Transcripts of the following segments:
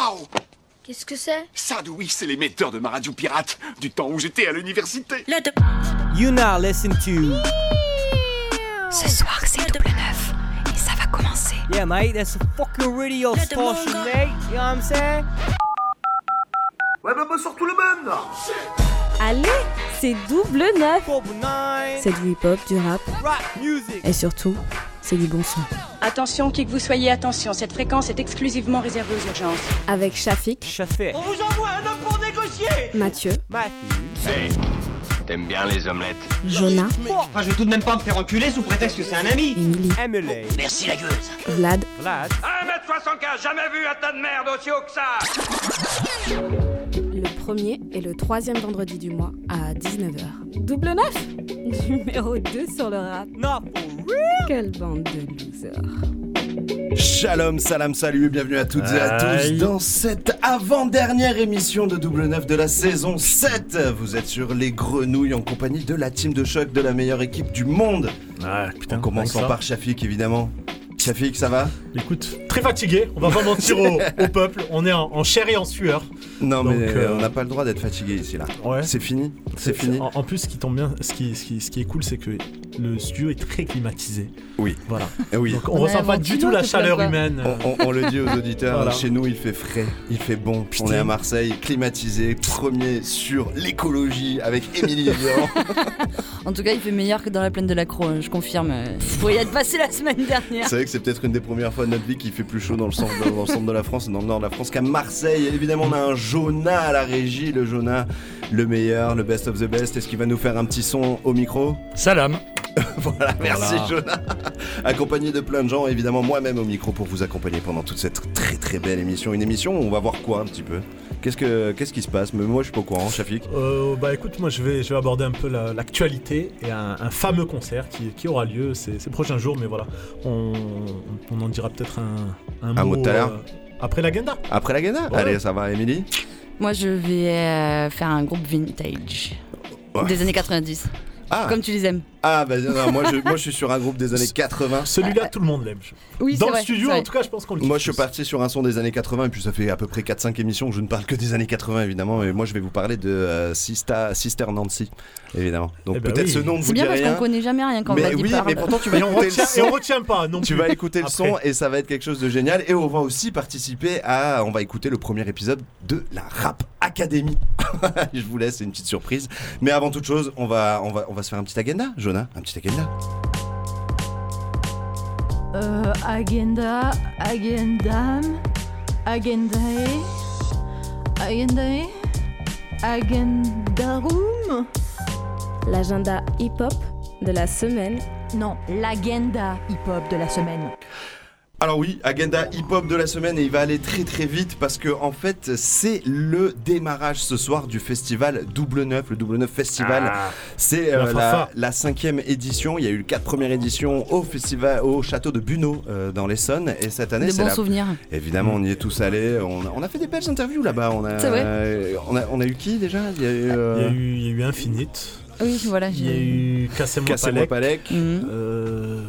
Waouh Qu'est-ce que c'est? Ça, oui, c'est l'émetteur de ma radio pirate du temps où j'étais à l'université. You now listen to. Ce soir, c'est double neuf. Et ça va commencer. Yeah, mate, that's a fucking radio station, mate. You know what I'm saying? Ouais, bah, bah, sors tout le monde Allez, c'est double neuf. C'est du hip-hop, du rap Rap music. et surtout, c'est du bon son. Attention, qui que vous soyez, attention, cette fréquence est exclusivement réservée aux urgences. Avec Shafik, Chaffé. On vous envoie un homme pour négocier. Mathieu, Matthew. T'aimes bien les omelettes? Jonah, Enfin, je vais tout de même pas me faire enculer sous prétexte que c'est un ami. Emily, Emily. Merci la gueuse. Vlad, Vlad. 1m75, jamais vu un tas de merde aussi haut que ça premier et le troisième vendredi du mois à 19h. Double neuf Numéro 2 sur le rap. Not for real. Quelle bande de losers. Shalom, salam, salut, bienvenue à toutes et à tous dans cette avant-dernière émission de Double Neuf de la saison 7. Vous êtes sur les grenouilles en compagnie de la team de choc de la meilleure équipe du monde. Ah, putain, En commençant par Shafik évidemment. Shafik, ça va? Écoute, très fatigué, on va pas mentir au, au peuple, on est en, en chair et en sueur. Non Donc, mais euh, on n'a pas le droit d'être fatigué ici là. Ouais. C'est fini C'est fini En, en plus, ce qui tombe bien, ce qui, ce qui, ce qui est cool, c'est que le studio est très climatisé. Oui. Voilà. Eh oui. Donc on, ressent pas du tout la chaleur humaine. On, on- on le dit aux auditeurs, Voilà. chez nous il fait frais, il fait bon. Putain. On est à Marseille, climatisé, premier sur l'écologie avec Émilie. En tout cas, il fait meilleur que dans la plaine de la Croix, je confirme. Vous pourriez y être passé la semaine dernière. C'est c'est peut-être une des premières fois de notre vie qu'il fait plus chaud dans le centre de, la France et dans le nord de la France qu'à Marseille. Évidemment, on a un Jonah à la régie, le Jonah, le meilleur, le best of the best. Est-ce qu'il va nous faire un petit son au micro? Salam. Voilà, merci Voilà. Jonah. Accompagné de plein de gens, évidemment moi-même au micro pour vous accompagner pendant toute cette très très belle émission. Une émission où on va voir quoi un petit peu? Qu'est-ce que qu'est-ce qui se passe? Mais moi je suis pas au courant, Shafik. Euh, bah écoute, moi je vais, je vais aborder un peu la- l'actualité et un, un fameux concert qui, qui aura lieu ces, ces prochains jours, mais voilà, on, on en dira peut-être un, Un mot tout à l'heure. euh, après l'agenda. Après la Ghana Ouais. Allez, ça va, Émilie? Moi, je vais euh, faire un groupe vintage. Ouais. Des années 90. Ah, Comme tu les aimes. Ah bah non, moi, je, moi je suis sur un groupe des années 80. Celui-là, tout le monde l'aime. Oui, Dans c'est le vrai, studio, c'est en tout cas, je pense qu'on le Moi, je suis parti sur un son des années 80 et puis ça fait à peu près 4-5 émissions que je ne parle que des années 80 évidemment. Et moi, je vais vous parler de euh, Sista- Sister Nancy, évidemment. Donc Eh ben peut-être oui. ce nom ne C'est vous dit bien parce rien. qu'on connaît jamais rien quand Mais y oui, parle. mais pourtant tu vas Et on, le et on retient pas non Tu plus. vas écouter le son et ça va être quelque chose de génial. Et on va aussi participer à. On va écouter le premier épisode de la Rap Academy. je vous laisse, c'est une petite surprise. Mais avant toute chose, on va, on va, on va se faire un petit agenda, Jonah. Un petit agenda. Euh, agenda, agendam, agendae, agendae, agendarum. L'agenda hip-hop de la semaine. Non, l'agenda hip-hop de la semaine. Alors oui, agenda hip-hop de la semaine et il va aller très très vite parce que en fait c'est le démarrage ce soir du festival Double Neuf, le Double Neuf Festival. Ah, C'est La euh, la, cinquième édition. Il y a eu quatre premières éditions au festival, au château de Buneau euh, dans l'Essonne et cette année c'est bons la. souvenirs. Évidemment, on y est tous allés. On a, on a fait des belles interviews là-bas. On a, C'est vrai. euh, on a, on a eu qui déjà? Il y a eu, Il y, a euh, eu, il y a eu Infinite, Oui, voilà. il y a eu Palek. Palek. Mhm. Euh,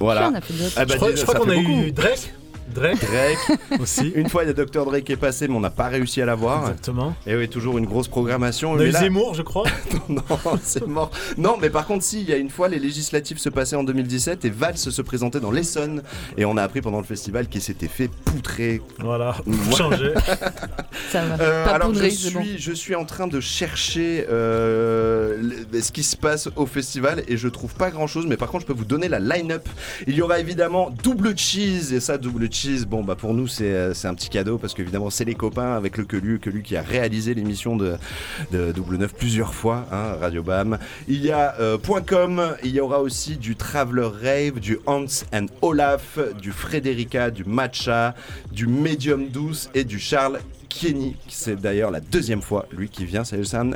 Voilà. On a fait d'autres. Ah bah, je crois, qu'on a beaucoup. eu Drake. Drake Drake. aussi. Une fois, il y a Dr Drake qui est passé, mais on n'a pas réussi à l'avoir. Exactement. Et oui, toujours une grosse programmation. On a Mais eu là- Zemmour, je crois. non, c'est mort. Non, mais par contre, si, il y a une fois, les législatives se passaient en 2017 et Valls se présentait dans l'Essonne. Et on a appris pendant le festival qu'il s'était fait poutrer. Voilà, Voilà. changer. Ça va. Euh, Pas alors, je suis, bon. je suis en train de chercher euh, le- ce qui se passe au festival et je trouve pas grand chose. Mais par contre, je peux vous donner la line-up. Il y aura évidemment double cheese. Et ça, double cheese, bon, bah pour nous, c'est euh, c'est un petit cadeau parce qu'évidemment, c'est les copains avec le Quelu, Quelu qui a réalisé l'émission de, Double Neuf plusieurs fois, hein, Radio Bam. Il y a euh, .com, il y aura aussi du Traveler Rave, du Hans and Olaf, du Frederica, du Matcha, du Medium Douce et du Charles Kenny. C'est d'ailleurs la deuxième fois, lui, qui vient. C'est- c'est un-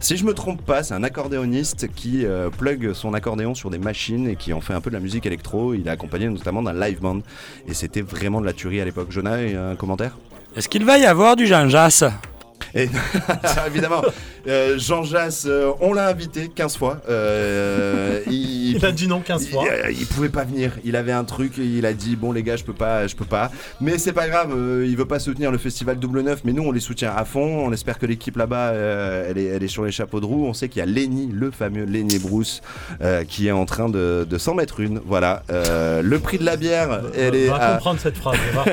si je me trompe pas, c'est un accordéoniste qui euh, plug son accordéon sur des machines et qui en fait un peu de la musique électro. Il est accompagné notamment d'un live band. Et c'était vraiment de la tuerie à l'époque. Jonah, un commentaire? Est-ce qu'il va y avoir du Jean Jass Et, évidemment, Euh, Jean Jass, euh, on l'a invité 15 fois. Euh, il, Il a dit non 15 fois. il, il pouvait pas venir. Il avait un truc. Il a dit bon les gars, je peux pas, je peux pas. Mais c'est pas grave. euh, il veut pas soutenir le festival Double Neuf, mais nous on les soutient à fond. On espère que l'équipe là-bas, euh, elle, est, elle est sur les chapeaux de roue. On sait qu'il y a Lenny, le fameux Lenny Bruce, euh, qui est en train de, de s'en mettre une. Voilà. Euh, le prix de la bière, elle est va à comprendre cette phrase. va.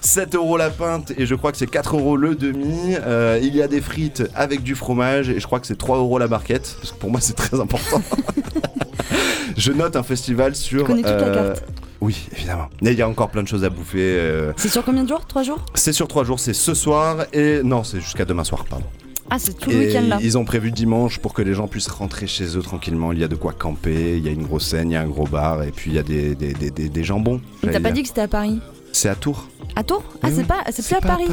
7 euros la pinte et je crois que c'est 4 euros le demi. Euh, il y a des frites avec du fromage et je crois que c'est 3 euros la barquette parce que pour moi c'est très important. je note un festival sur. Connais toute la euh, carte. Oui, évidemment. Mais il y a encore plein de choses à bouffer. euh. C'est sur combien de jours? 3 jours? C'est sur 3 jours, c'est ce soir et non, c'est jusqu'à demain soir, pardon. Ah, c'est tout le Et week-end là. ils ont prévu dimanche pour que les gens puissent rentrer chez eux tranquillement. Il y a de quoi camper, il y a une grosse scène, il y a un gros bar et puis il y a des, des, des, des- des jambons. Mais t'as j'allais pas dire. dit que c'était à Paris? C'est à Tours. À Tours? Ah, c'est pas, c'est plus à Paris.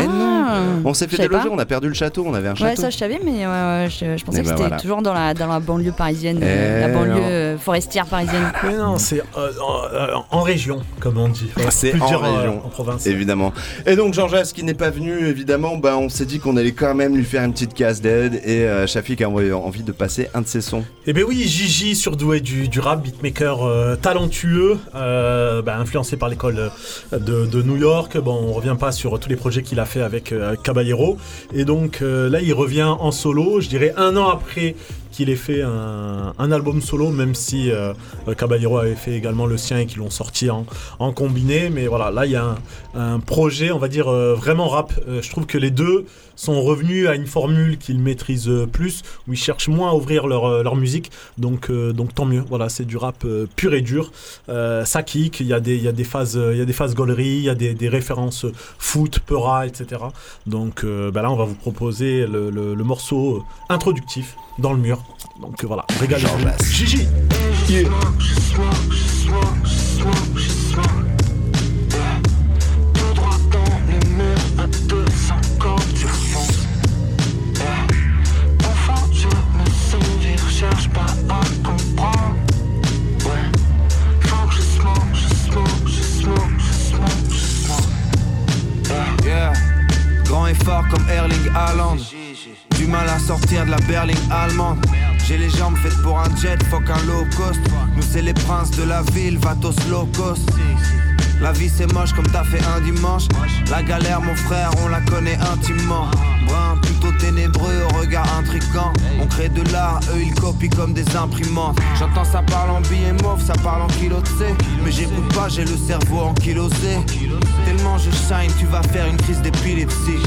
Eh non. Ah, On s'est fait déloger, on a perdu le château, on avait un Ouais, château. ça je savais, mais ouais, ouais, je, je pensais Eh que ben c'était voilà. toujours dans la, dans la banlieue parisienne, euh, Eh la banlieue. Euh, forestière parisienne. Mais non, c'est euh, en, euh, en région, comme on dit. C'est en dire, euh, région. en province. Évidemment. Et donc Jean Jas qui n'est pas venu, évidemment, bah, on s'est dit qu'on allait quand même lui faire une petite casse d'aide et euh, Shafik a envie de passer un de ses sons. Eh ben oui, Gigi, surdoué du, du rap, beatmaker euh, talentueux, euh, bah, influencé par l'école de, de New York. Bon, on revient pas sur tous les projets qu'il a fait avec euh, Caballero. Et donc euh, là, il revient en solo, je dirais un an après qu'il ait fait un, album solo, même si euh, Caballero avait fait également le sien et qu'ils l'ont sorti en, combiné. Mais voilà, là, il y a un, un projet, on va dire, euh, vraiment rap. Euh, je trouve que les deux sont revenus à une formule qu'ils maîtrisent plus, où ils cherchent moins à ouvrir leur, euh, leur musique. Donc, euh, donc tant mieux. Voilà, c'est du rap euh, pur et dur. Euh, ça kick, il y a des, il y a des phases, il y a des phases gaulerie, il y a des, des références foot, peura, etc. Donc bah là, on va vous proposer le, le- le morceau introductif dans le mur. Donc voilà, régalez-vous. Gigi Yeah. Fort comme Erling Haaland. Du mal à sortir de la berline allemande. J'ai les jambes faites pour un jet, fuck un low cost. Nous c'est les princes de la ville, Vatos low cost. La vie c'est moche comme t'as fait un dimanche. La galère, mon frère, on la connaît intimement. Brun, plutôt ténébreux, au regard intrigant. On crée de l'art, eux ils copient comme des imprimantes. J'entends ça parle en billets mauve, ça parle en kilos de C. Mais j'écoute pas, j'ai le cerveau en kilosé. Tellement je shine, tu vas faire une crise d'épilepsie.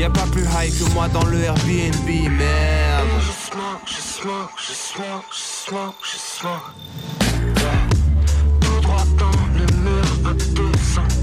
Y a pas plus high que moi dans le Airbnb, merde. Je smoke, je smoke, je smoke, je smoke, je smoke. Tout droit dans le mur, à 250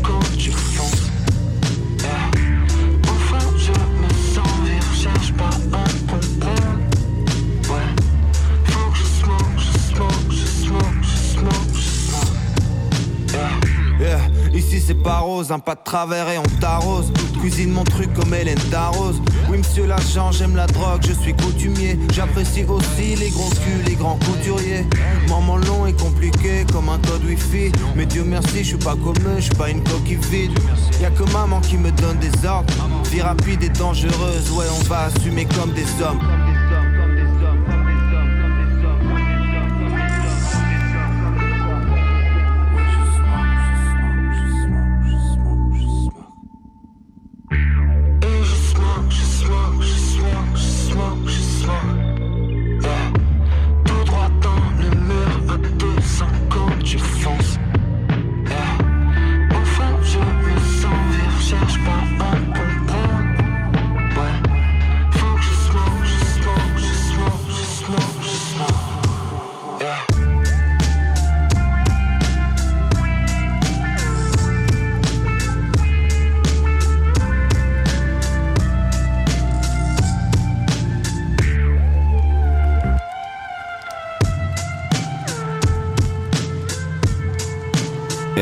c'est pas rose, un pas de travers et on t'arrose. Cuisine mon truc comme Hélène t'arrose. Oui monsieur l'agent, j'aime la drogue, je suis coutumier. J'apprécie aussi les gros culs, les grands couturiers. Maman long et compliqué comme un code wifi. Mais Dieu merci, je suis pas comme eux, je suis pas une coquille vide. Y'a que maman qui me donne des ordres. Vie rapide et dangereuse, ouais on va assumer comme des hommes.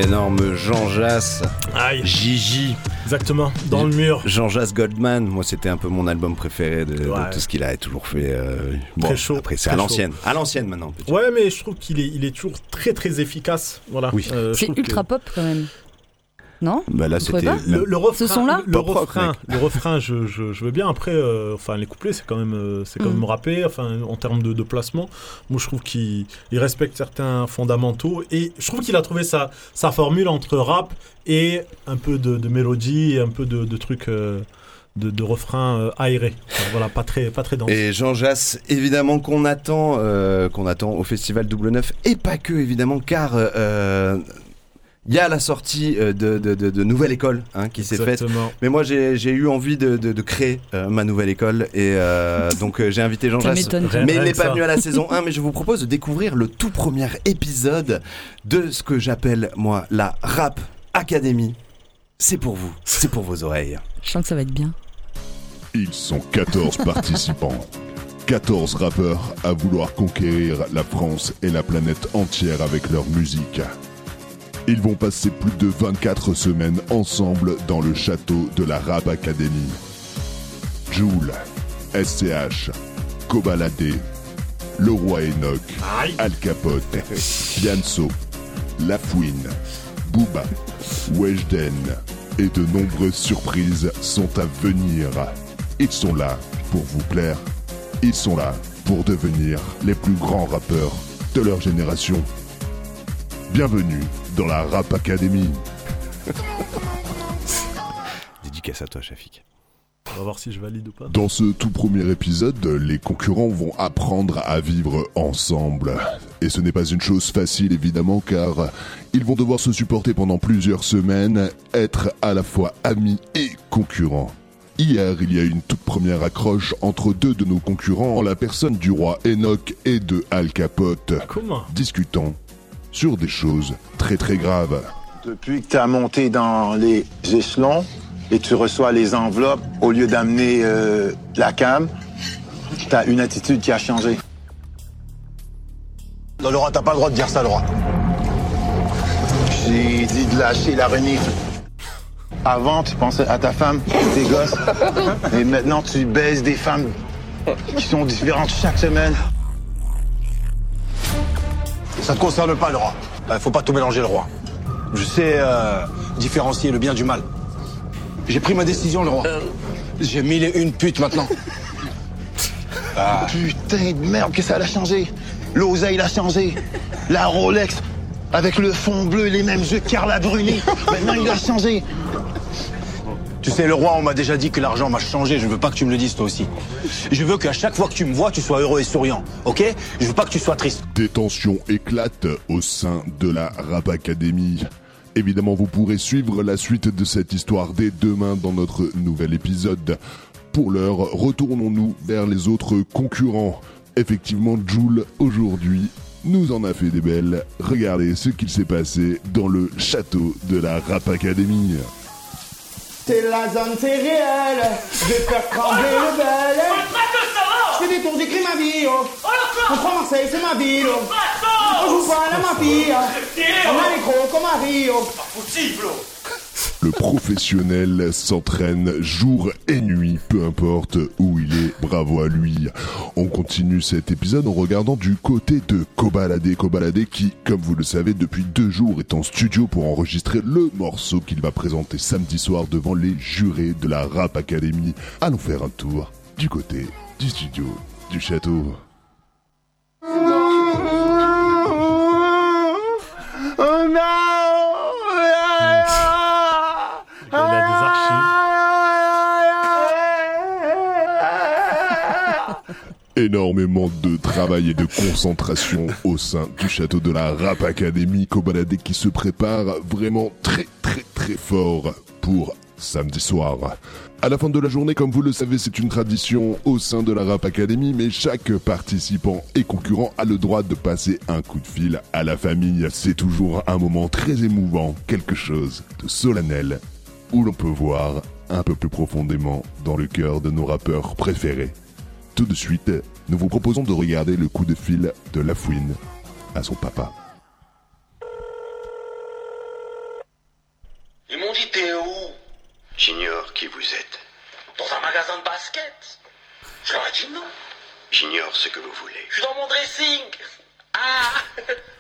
Énorme Jean Jass, Aïe. Gigi. Exactement, dans le mur. Jean Jass Goldman, moi c'était un peu mon album préféré de, tout ce qu'il a toujours fait. euh, bon, Très chaud, Après c'est à l'ancienne, à l'ancienne maintenant. Ouais, mais je trouve qu'il est, il est toujours très très efficace. Voilà. Oui. Euh, C'est ultra que- pop quand même. Non Bah là, c'était. Le, le refrain, Ce son-là le, refrain, mec. le refrain, je, je, je veux bien. Après, euh, enfin, les couplets, c'est quand même, euh, c'est quand Mm. même rappé. Enfin, en termes de, de placement, moi, je trouve qu'il il respecte certains fondamentaux et je trouve qu'il a trouvé sa, sa formule entre rap et un peu de, de mélodie et un peu de, de trucs. euh, de, de refrains euh, aérés, Enfin, voilà, pas très, pas très dense. Et Jean Jass, évidemment qu'on attend, euh, qu'on attend au festival Double Neuf, et pas que évidemment, car euh, il y a la sortie euh, de, de, de- de Nouvelle École hein, qui s'est faite. Exactement. Mais moi, j'ai j'ai eu envie de, de- de créer euh, ma nouvelle école, et euh, donc j'ai invité Jean Ça Jass. Mais il n'est pas ça. venu à la saison 1, mais je vous propose de découvrir le tout premier épisode de ce que j'appelle, moi, la Rap Academy. C'est pour vous, c'est pour vos oreilles. Je sens que ça va être bien. Ils sont 14 participants. 14 rappeurs à vouloir conquérir la France et la planète entière avec leur musique. Ils vont passer plus de 24 semaines ensemble dans le château de la Rap Academy. Joule, SCH, Kobalade, Leroy Enoch, Al Capote, Yanso, Lafouine, Booba, Weshden et de nombreuses surprises sont à venir. Ils sont là pour vous plaire. Ils sont là pour devenir les plus grands rappeurs de leur génération. Bienvenue dans la Rap Academy. Dédicace à toi, Shafik. On va voir si je valide ou pas. Dans ce tout premier épisode, les concurrents vont apprendre à vivre ensemble. Et ce n'est pas une chose facile évidemment car ils vont devoir se supporter pendant plusieurs semaines, être à la fois amis et concurrents. Hier, il y a eu une toute première accroche entre deux de nos concurrents en la personne du roi Enoch et de Al Capote, Comment? Discutant sur des choses très très graves. Depuis que tu as monté dans les échelons et tu reçois les enveloppes, au lieu d'amener euh, la cam, tu as une attitude qui a changé. Non, Laurent, t'as pas le droit de dire ça, Laurent. J'ai dit de lâcher la renifle. Avant, tu pensais à ta femme, tes gosses. Et maintenant, tu baises des femmes qui sont différentes chaque semaine. Ça te concerne pas, Laurent. Euh, faut pas tout mélanger, le roi. Je sais euh, différencier le bien du mal. J'ai pris ma décision, le roi. J'ai mille et une pute maintenant. Ah. Putain de merde que ça a changé? L'oseille l'a changé. La Rolex, avec le fond bleu et les mêmes yeux Carla Bruni. Maintenant, il a changé. Tu sais, le roi, on m'a déjà dit que l'argent m'a changé. Je veux pas que tu me le dises, toi aussi. Je veux qu'à chaque fois que tu me vois, tu sois heureux et souriant. Ok? Je veux pas que tu sois triste. Des tensions éclatent au sein de la Rap Academy. Évidemment, vous pourrez suivre la suite de cette histoire dès demain dans notre nouvel épisode. Pour l'heure, retournons-nous vers les autres concurrents. Effectivement, Joule, aujourd'hui, nous en a fait des belles. Regardez ce qu'il s'est passé dans le château de la Rap Academy. C'est la zone, c'est réel. Je vais faire trembler le bel. Je fais des tours, j'écris ma vie. Oh. On prend Marseille, c'est ma ville. Oh. On joue pas à la mafia. On a les gros comme à Rio. Le professionnel s'entraîne jour et nuit, peu importe où il est, bravo à lui. On continue cet épisode en regardant du côté de Kobalade. Kobalade qui, comme vous le savez, depuis deux jours est en studio pour enregistrer le morceau qu'il va présenter samedi soir devant les jurés de la Rap Academy. Allons faire un tour du côté du studio du château Il a des Énormément de travail et de concentration au sein du château de la Rap Academy Kobalade qui se prépare vraiment très très très fort pour samedi soir. À la fin de la journée, comme vous le savez, c'est une tradition au sein de la Rap Academy, mais chaque participant et concurrent a le droit de passer un coup de fil à la famille. C'est toujours un moment très émouvant, quelque chose de solennel, où l'on peut voir un peu plus profondément dans le cœur de nos rappeurs préférés. Tout de suite, nous vous proposons de regarder le coup de fil de Lafouine à son papa. Ils m'ont dit t'es où? J'ignore qui vous êtes. Dans un magasin de basket? Je leur ai dit non. J'ignore ce que vous voulez. Je suis dans mon dressing Ah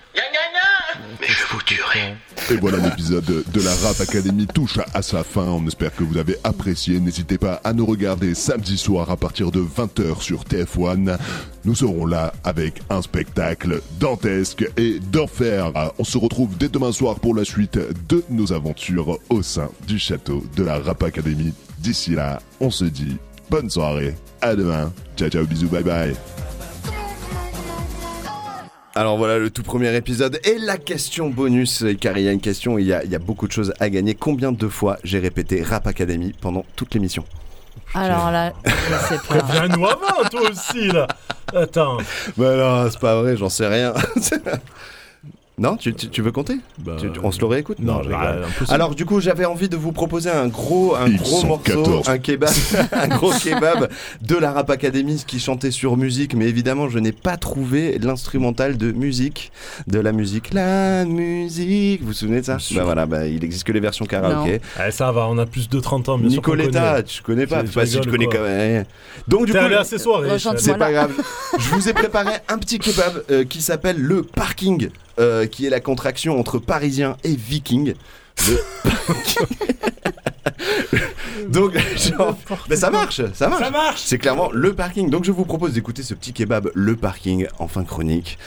Mais je vous tuerai. Et voilà l'épisode de la Rap Academy touche à sa fin. On espère que vous avez apprécié. N'hésitez pas à nous regarder samedi soir à partir de 20h sur TF1. Nous serons là avec un spectacle dantesque et d'enfer. On se retrouve dès demain soir pour la suite de nos aventures au sein du château de la Rap Academy. D'ici là, on se dit bonne soirée. À demain. Ciao ciao bisous bye bye. Alors voilà le tout premier épisode et la question bonus, car il y a une question, il y a, il y a beaucoup de choses à gagner. Combien de fois j'ai répété Rap Academy pendant toute l'émission Alors là, je sais pas. Viens-nous avant, toi aussi, là. Attends. Bah non, c'est pas vrai, j'en sais rien. Non, tu, tu- tu veux compter Tu- tu- On se le réécoute non, je bah. Alors du coup, j'avais envie de vous proposer un gros, un Ils gros morceau, 14. un kebab, un gros kebab de la Rap Academy qui chantait sur musique, mais évidemment, je n'ai pas trouvé l'instrumental de musique, de la musique, la musique. Vous vous souvenez de ça. Bah voilà, bah, il existe que les versions karaoké. Ouais, ça va, on a plus de 30 ans, bien Nicoletta, tu connais pas Bah, si, tu connais quand même. Donc du coup, c'est pas grave. Je vous ai préparé un petit kebab euh, qui s'appelle le parking, euh, qui est la contraction entre parisien et viking. Le parking. Donc, genre, ça marche, ça marche. Ça marche. C'est clairement le parking. Donc je vous propose d'écouter ce petit kebab, le parking, en fin de chronique.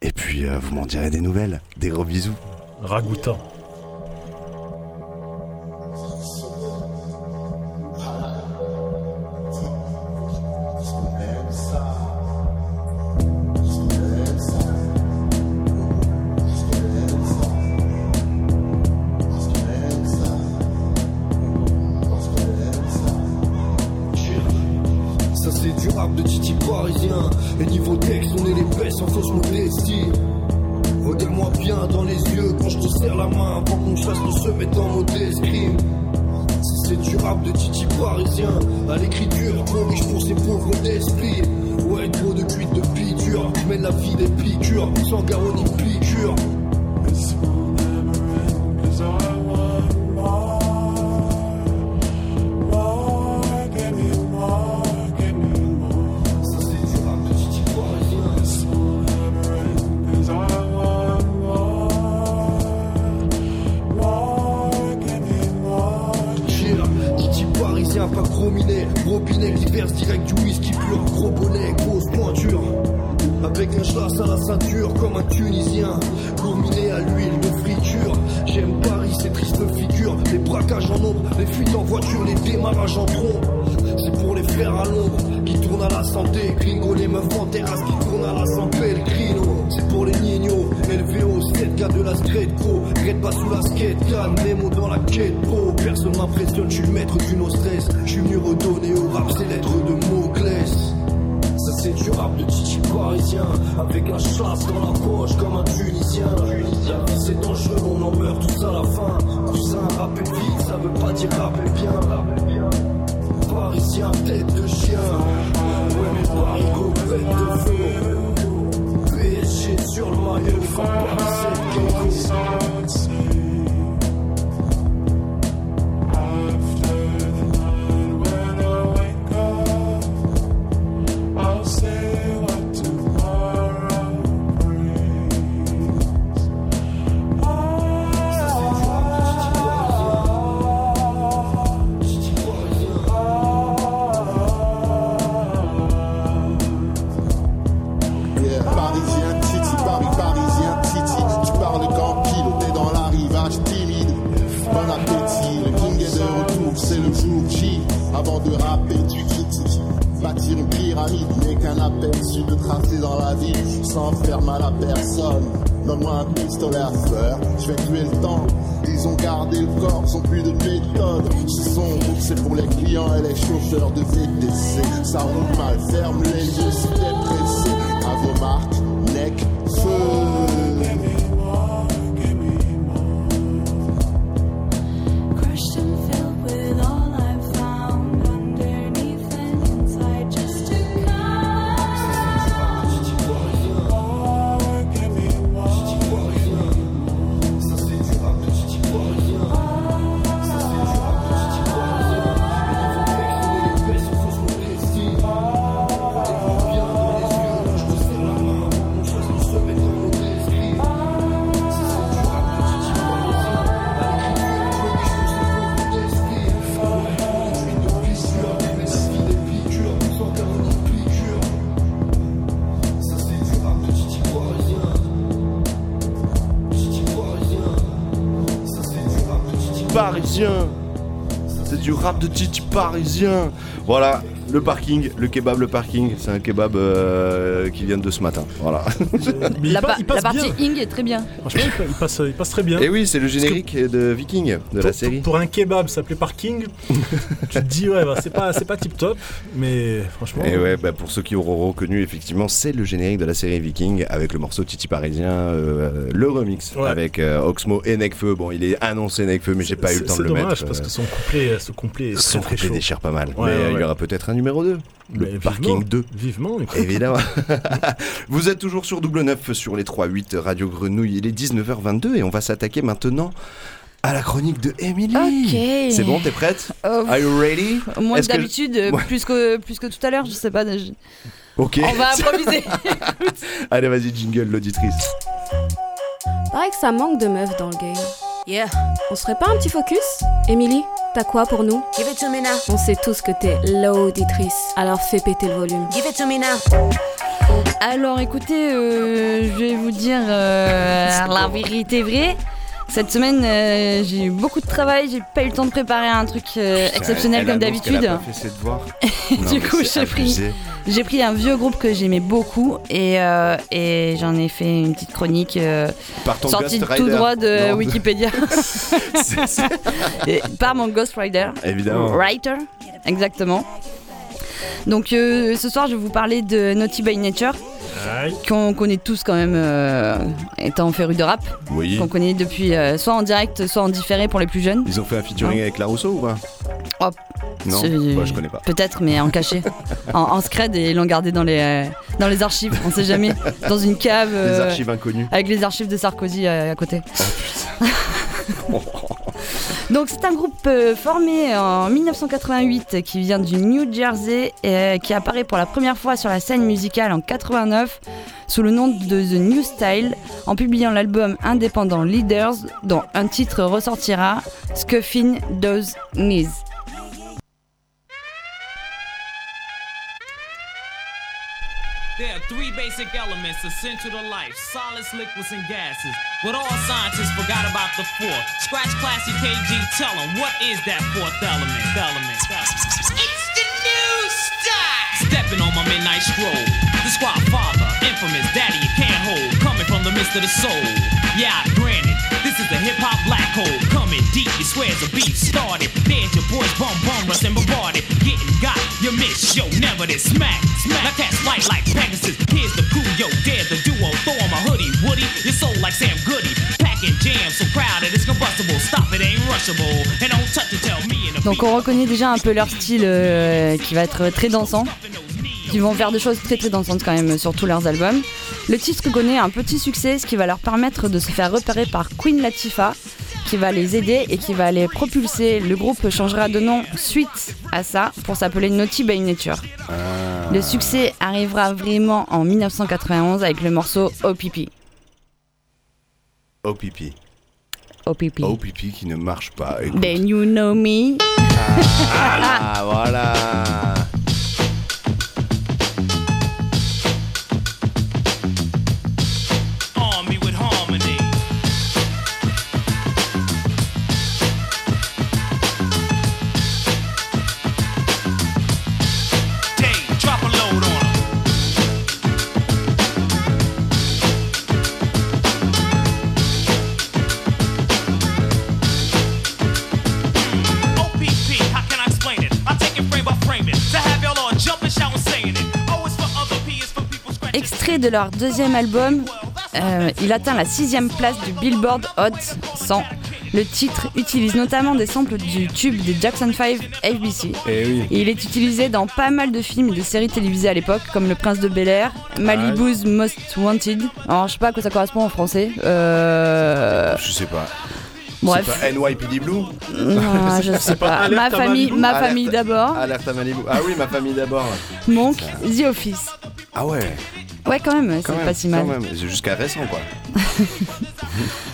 Et puis euh, vous m'en direz des nouvelles. Des gros bisous. Ragoûtant. On est les baisses en fausse modestie. Regarde-moi bien dans les yeux quand je te serre la main Avant qu'on chasse ne se mette en mode escrime c'est du rap de Titi parisien À l'écriture trop riche pour ces pauvres d'esprit. Ouais gros de cuite de piqûre Mène la vie des piqûres Sans garrot ni piqûre je vais tuer le temps. Ils ont gardé le corps, ils ont plus de méthode. Ce sont c'est pour les clients et les chauffeurs de VTC. Ça roule mal, ferme les yeux si t'es pressé. À vos marques, de Titi parisien. Voilà, le parking, le kebab, le parking. C'est un kebab euh, qui vient de ce matin. Voilà. La, pa- la partie Ing est très bien. Franchement, il, pa- il passe, il passe très bien. Et oui, c'est le générique de Viking de la série. Pour un kebab s'appeler parking, tu te dis ouais, bah, c'est pas, c'est pas tip top, mais franchement. Et ouais, bah, pour ceux qui auront reconnu, effectivement, c'est le générique de la série Viking avec le morceau Titi Parisien, euh, le remix Ouais. avec euh, Oxmo et Nekfeu. Bon, il est annoncé Nekfeu, mais j'ai pas eu le c'est temps de c'est le dommage mettre. parce euh, que son couplet, son couplet est son très très couplet chaud. déchire pas mal. Ouais, mais ouais, il y aura peut-être un numéro 2. Le Mais parking vivement, 2. Vivement, écoute. Évidemment. Vous êtes toujours sur double 9 sur les 3-8 Radio Grenouille. Il est 19h22 et on va s'attaquer maintenant à la chronique de Emily. Ok. C'est bon, t'es prête Euh, Are you ready? Moins d'habitude, Ouais. plus, que, plus que tout à l'heure, je sais pas. je- Ok. On va improviser. Allez, vas-y, jingle, l'auditrice. Pareil que ça manque de meufs dans le game. Yeah. On serait pas un petit focus Émilie, t'as quoi pour nous Give it to me now. On sait tous que t'es l'auditrice, alors fais péter le volume. Give it to me now. Alors écoutez, euh, je vais vous dire euh, la vérité vraie. Cette semaine, euh, j'ai eu beaucoup de travail, j'ai pas eu le temps de préparer un truc euh, exceptionnel Elle comme annonce qu'elle d'habitude. du coup, j'ai pris, abusé. j'ai pris un vieux groupe que j'aimais beaucoup et, euh, et j'en ai fait une petite chronique euh, sortie tout Rider. droit de Non. Wikipédia. Et par mon Ghost Rider. Évidemment. Writer, exactement. Donc euh, ce soir, je vais vous parler de Naughty by Nature, qu'on connaît tous quand même, euh, étant féru de rap. Oui. Qu'on connaît depuis euh, soit en direct, soit en différé pour les plus jeunes. Ils ont fait un featuring avec La Rousseau ou pas? Oh, Non, c'est- Bah, je connais pas. Peut-être, mais en caché. en, en scred et ils l'ont gardé dans les, euh, dans les archives, on sait jamais. Dans une cave. Les archives inconnues. Avec les archives de Sarkozy euh, à côté. Donc c'est un groupe euh, formé en 1988 qui vient du New Jersey et euh, qui apparaît pour la première fois sur la scène musicale en 89 sous le nom de The New Style en publiant l'album indépendant Leaders dont un titre ressortira Scuffing Those Knees. Three basic elements essential to life solids, liquids, and gases. But all scientists forgot about the fourth. Scratch classy KG, tell them what is that fourth element? Element. New Stepping on my midnight stroll. The squad father, infamous daddy you can't hold. Coming from the midst of the soul. Yeah, granted, this is the hip hop black hole. Coming deep, you swear the beat started. There's your boys bum bum rustin' bombarded. Getting got, you miss, yo, never this smack. Smack. Now cats light like Pegasus. Here's the crew, yo, dare the duo. Throw on my hoodie, Woody. Your soul like Sam Goody. Packing jam so crowded it's combustible. Stop it, ain't rushable. And don't touch it, tell me Donc on reconnaît déjà un peu leur style euh, qui va être très dansant. Ils vont faire des choses très très dansantes quand même sur tous leurs albums. Le titre connaît un petit succès, ce qui va leur permettre de se faire repérer par Queen Latifah, qui va les aider et qui va les propulser. Le groupe changera de nom suite à ça pour s'appeler Naughty by Nature. Le succès arrivera vraiment en 1991 avec le morceau OPP. OPP. OPP. OPP qui ne marche pas. Écoute. Then you know me. Ah, voilà. Extrait de leur deuxième album, euh, il atteint la sixième place du Billboard Hot 100. Le titre utilise notamment des samples du tube des Jackson 5 FBC. Eh oui. Et il est utilisé dans pas mal de films et de séries télévisées à l'époque, comme Le Prince de Bel Air, Malibu's Most Wanted. Alors je sais pas à quoi ça correspond en français. Euh... Je sais pas. Bref. Pas NYPD Blue je sais pas. Ma famille, ma famille d'abord. Alerte à Malibu. Ah oui, ma famille d'abord. Monk, The Office. Ah ouais. Ouais, quand même, Quand c'est même, pas si mal. C'est jusqu'à récent quoi.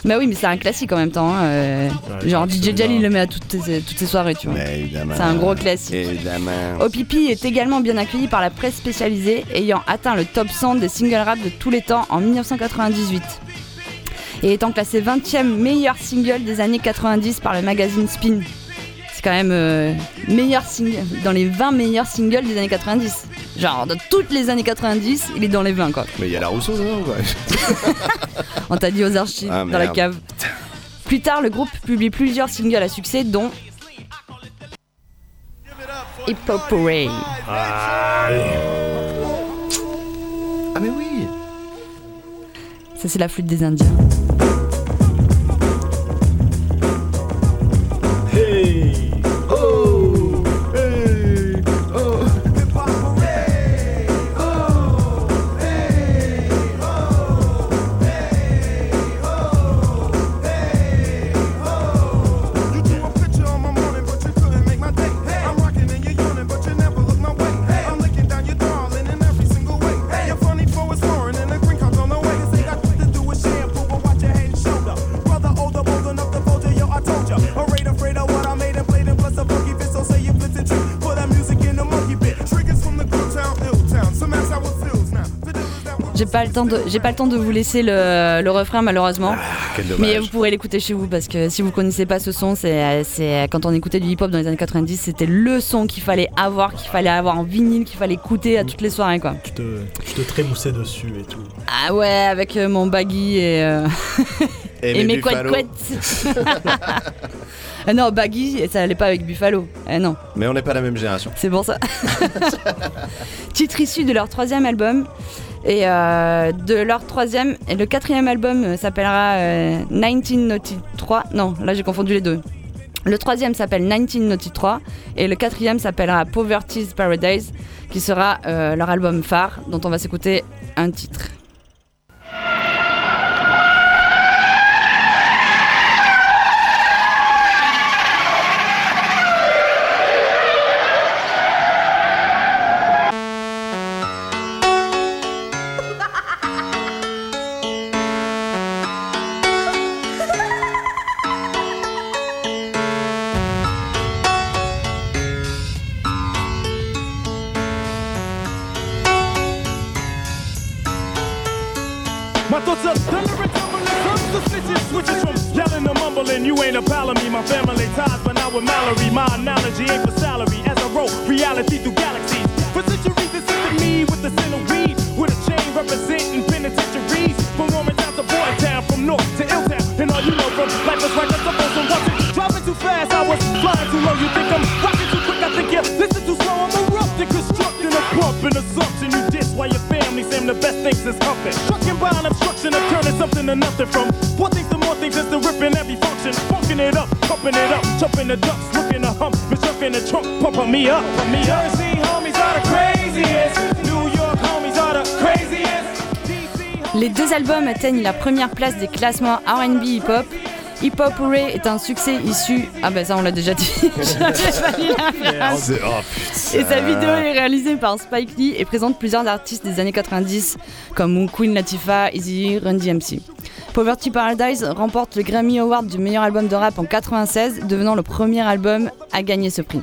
Bah oui, mais c'est un classique en même temps. hein, euh, Ouais, genre DJ ça. Jal, il le met à toutes ses, toutes ses soirées, tu vois. Mais évidemment. C'est un gros classique. Évidemment. OPP est également bien accueilli par la presse spécialisée, ayant atteint le top 100 des single rap de tous les temps en 1998. et étant classé 20e meilleur single des années 90 par le magazine Spin. C'est quand même euh, meilleur single dans les 20 meilleurs singles des années 90. Genre dans toutes les années 90, il est dans les 20 quoi. Mais il y a la Rousseau, quoi On t'a dit aux archives Ah, dans la cave. Plus tard, le groupe publie plusieurs singles à succès, dont Hip Hop Hooray. Ah mais oui Ça, c'est la flûte des Indiens. Pas le temps de, j'ai pas le temps de vous laisser le, le refrain malheureusement. quel dommage. Mais vous pourrez l'écouter chez vous parce que si vous connaissez pas ce son, c'est, c'est quand on écoutait du hip-hop dans les années 90, c'était le son qu'il fallait avoir, qu'il fallait avoir en vinyle, qu'il fallait écouter à toutes les soirées quoi. Tu te, tu te trémoussais dessus et tout. Ah ouais, avec euh, mon baggy et, euh, Et et mes mes couettes. Ah non, baggy, ça allait pas avec Buffalo. Eh non. Mais on n'est pas la même génération. C'est pour ça. Titre issu de leur troisième album. Et euh, de leur troisième, et le quatrième album euh, s'appellera euh, 1993. Non, là j'ai confondu les deux. Le troisième s'appelle 1993 et le quatrième s'appellera Poverty's Paradise, qui sera euh, leur album phare, dont on va s'écouter un titre. To nothing from one thing to more things is the ripping every function. Funking it up, pumping it up, jumping the ducks, looking to hump, mistrucking the trunk, pumping me up, pump me up. Jersey homies are the craziest, New York homies are the craziest. Les deux albums atteignent la première place des classements RB hip-hop. Hip Hop Hooray est un succès issu. Ah, bah ça, on l'a déjà dit. Oh. Et sa vidéo est réalisée par Spike Lee et présente plusieurs artistes des années 90 comme Queen Latifah, Easy, Run DMC. Poverty Paradise remporte le Grammy Award du meilleur album de rap en 96, devenant le premier album à gagner ce prix.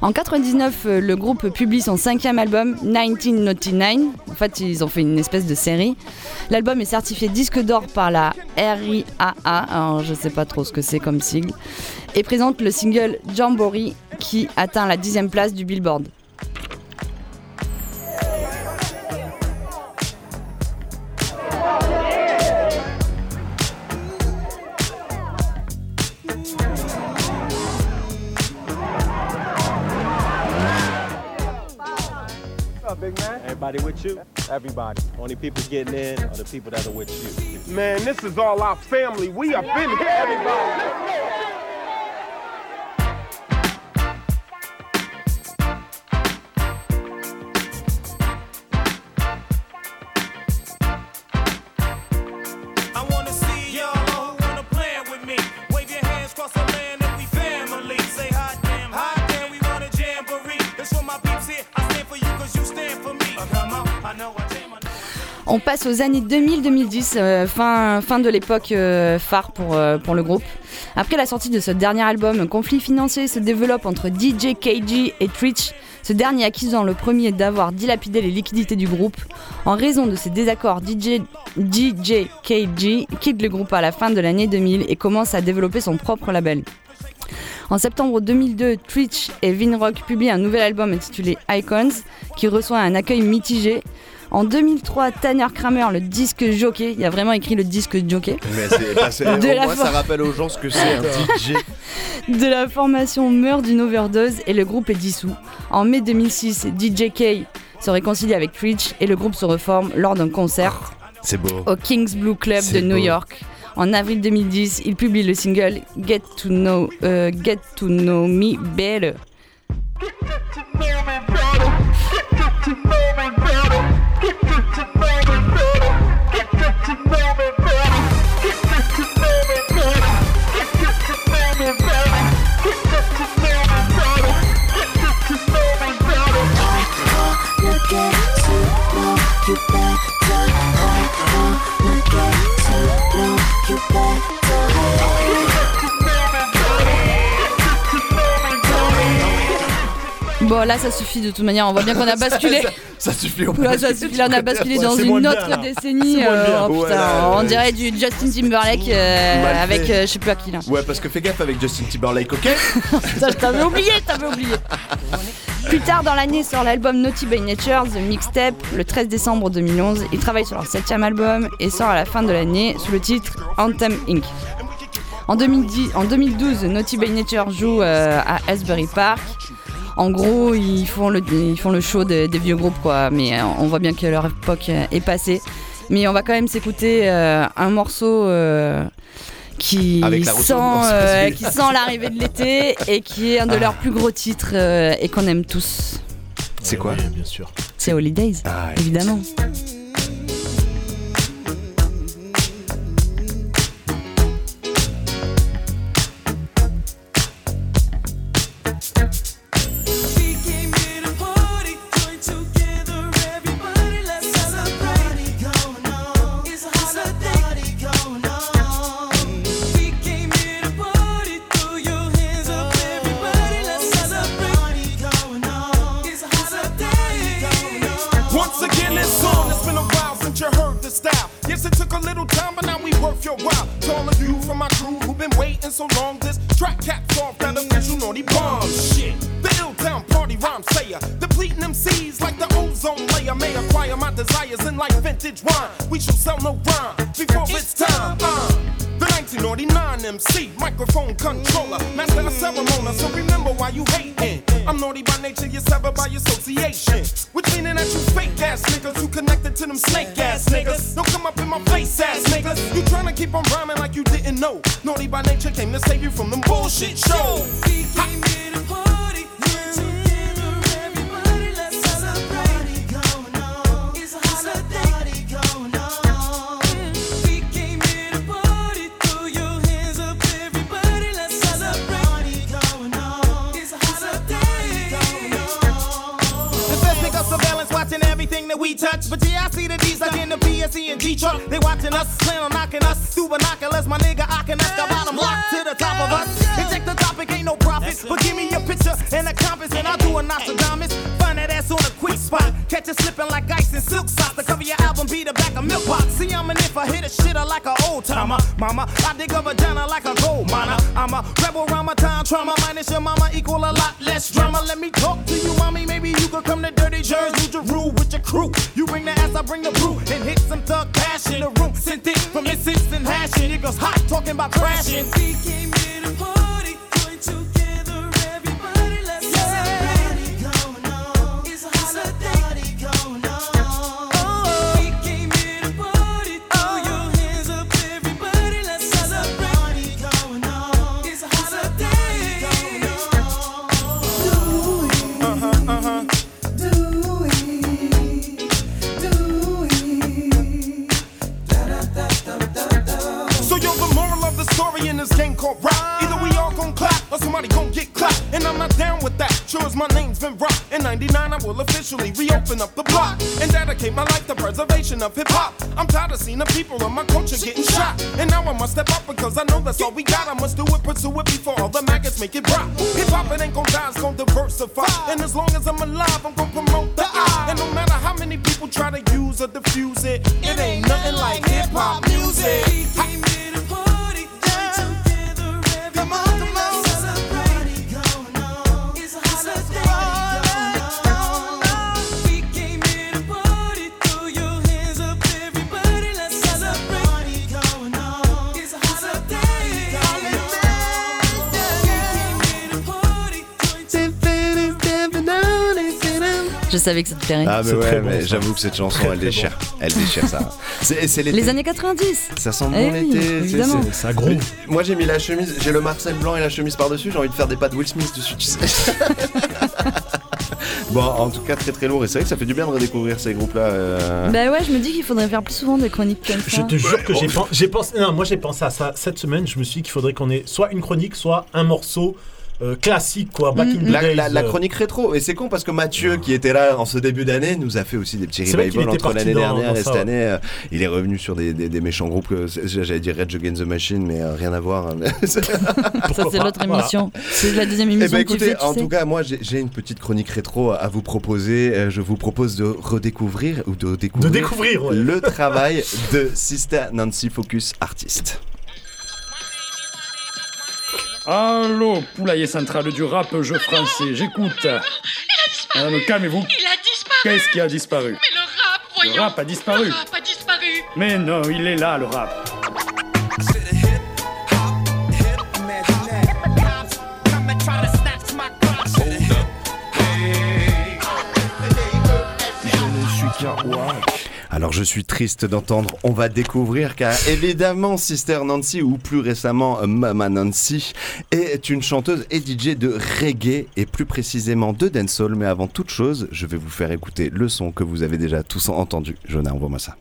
En 99, euh, le groupe publie son cinquième album, 1999. En fait, ils ont fait une espèce de série. L'album est certifié disque d'or par la RIAA, alors je sais pas trop ce que c'est comme sigle, et présente le single Jamboree qui atteint la dixième place du Billboard. Everybody with you? Everybody. Only people getting in are the people that are with you. Man, this is all our family. We up in here, everybody. On passe aux années 2000-2010, euh, fin, de l'époque euh, phare pour, euh, pour le groupe, Après la sortie de ce dernier album, un conflit financier se développe entre DJ KG et Twitch, ce dernier accusant le premier d'avoir dilapidé les liquidités du groupe. En raison de ces désaccords, DJ, DJ KG quitte le groupe à la fin de l'année 2000 et commence à développer son propre label. En septembre 2002, Twitch et Vinrock publient un nouvel album intitulé Icons qui reçoit un accueil mitigé. En 2003, Tanner Kramer, le disque jockey, il y a vraiment écrit le disque jockey. Mais c'est De la moins, for- ça rappelle aux gens ce que c'est un DJ. de la formation meurt d'une overdose et le groupe est dissous. En mai 2006, DJ K se réconcilie avec Twitch et le groupe se reforme lors d'un concert C'est beau. au Kings Blue Club de New beau. York. En avril 2010, il publie le single Get to Know, euh, Get to know Me Better. you better. I wanna get to know you better. Bon, là, ça suffit de toute manière. On voit bien qu'on a basculé. ça, ça suffit ça suffit, là on a basculé dans une autre décennie. euh, oh, putain, on dirait du Justin Timberlake euh, avec euh, je sais plus à qui là. Ouais, parce que fais gaffe avec Justin Timberlake, ok t'avais oublié, t'avais oublié. Plus tard dans l'année sort l'album Naughty by Nature, The Mixtape, le 13 décembre 2011. Il travaille sur leur septième album et sort à la fin de l'année sous le titre Anthem Inc. En, 2010, en 2012, Naughty by Nature joue euh, à Asbury Park. En gros, ils font le, ils font le show de- des vieux groupes, quoi. Mais euh, on voit bien que leur époque euh, est passée. Mais on va quand même s'écouter euh, un morceau euh, qui, sent, euh, qui l'arrivée de l'été et qui est un de Ah. leurs plus gros titres euh, et qu'on aime tous. C'est quoi Bien sûr. C'est Holidays, Ah, évidemment. That we touch. But yeah, I see the D's like in the PSE and G truck. They watching us, slam on knocking us through binoculars. My nigga, I can us, the bottom lock to the top of us. And check the topic, ain't no profit. But give me your picture and a compass, and I'll do a Nostradamus. Find that ass on a quick spot. Catch it slipping like ice in silk socks. The cover your album be the back of milk box. See, I'm an if I hit a shitter like an old timer. Mama, I dig a vagina like a gold miner. I'm a rebel around my time trauma. Minus your mama equal a lot less drama. Let me talk to you, mommy. Maybe you could come to Dirty Jersey, New Jeru with your crew. You bring the ass, I bring the brew. And hit some thug cash in the room. Sent it from his instant hashing. It goes hot, talking about crashing. So you're the moral of this game called rap. Either we all gon' clap or somebody gon' get clapped. And I'm not down with that. Sure as my name's been rap, In 99, I will officially reopen up the block and dedicate my life to preservation of hip hop. I'm tired of seeing the people of my culture getting shot. And now I must step up because I know that's all we got. I must do it, pursue it before all the maggots make it rock. Hip hop, it ain't gon' die, it's gon' diversify. And as long as I'm alive, I'm gon' promote the eye. And no matter how many people try to use or diffuse it, it ain't nothing like hip hop music. Savais que ça te plairait. Ah mais ouais, bon, mais j'avoue que cette chanson elle déchire, elle déchire ça. C'est c'est l'été. Les années 90 Ça sent Eh bon oui, l'été. Ça groupe. Moi j'ai mis la chemise, j'ai le Marcel blanc et la chemise par dessus. J'ai envie de faire des pas de Will Smith dessus, tu sais. bon, en tout cas très très lourd et c'est vrai que ça fait du bien de redécouvrir ces groupes là. Bah ouais, je me dis qu'il faudrait faire plus souvent des chroniques comme ça. Je te jure que Ouais, j'ai pensé. Non, moi j'ai pensé à ça cette semaine. Je me suis dit qu'il faudrait qu'on ait soit une chronique, soit un morceau euh, classique, quoi. Back in the La, days, la- la euh. chronique rétro, et c'est con parce que Mathieu, qui était là en ce début d'année, nous a fait aussi des petits revivals était entre l'année dernière dans et cette ouais. année. euh, il est revenu sur des, des- des méchants groupes, que- j'allais dire Rage Against the Machine, mais euh, rien à voir. hein. Ça, c'est l'autre Voilà. émission. C'est la deuxième Eh émission ben que tu écoutez, fais, tu en sais. tout cas, moi j'ai j'ai une petite chronique rétro à vous proposer. Je vous propose de redécouvrir ou de découvrir, De découvrir, ouais. le travail de Sister Nancy Focus Artist. Allô, poulailler central du rap jeu français, j'écoute. Madame, calmez-vous. Il a disparu. Qu'est-ce qui a disparu? Mais le rap, voyons. Le rap a disparu. Le rap a disparu. Mais non, il est là, le rap. Je ne suis qu'un Alors je suis triste d'entendre, on va découvrir car évidemment Sister Nancy ou plus récemment Mama Nancy est une chanteuse et DJ de reggae et plus précisément de dancehall. Mais avant toute chose je vais vous faire écouter le son que vous avez déjà tous entendu. Jonah envoie-moi ça.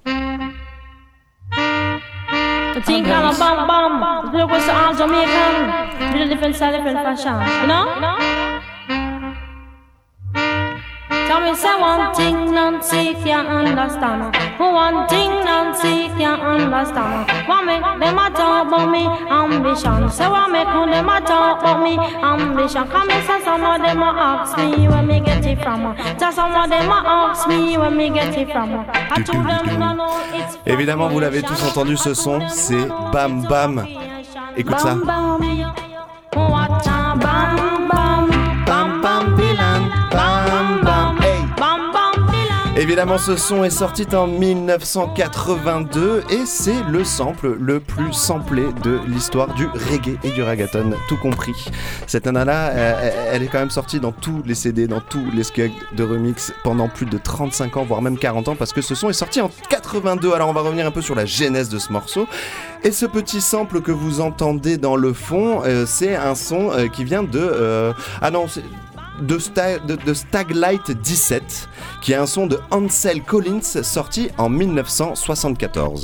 Me, say one thing Nancy can't understand. One thing Nancy can't understand. What make them a talk about me? Ambition? Say what make them a talk about me? Ambition? Come and say some of them a ask me where me get it from. Tell some of them a ask me where me get it from. I told them no no it's Évidemment vous l'avez tous entendu ce son, c'est Bam Bam. Écoute ça. Bam bam Évidemment, ce son est sorti en 1982 et c'est le sample le plus samplé de l'histoire du reggae et du ragaton, tout compris. Cette nana-là, euh, elle est quand même sortie dans tous les CD, dans tous les scugs de remix pendant plus de 35 ans, voire même 40 ans, parce que ce son est sorti en 82. Alors on va revenir un peu sur la genèse de ce morceau. Et ce petit sample que vous entendez dans le fond, euh, c'est un son euh, qui vient de... ah non, c'est de, Sta- de- de Staglight 17, qui est un son de Ansel Collins sorti en 1974.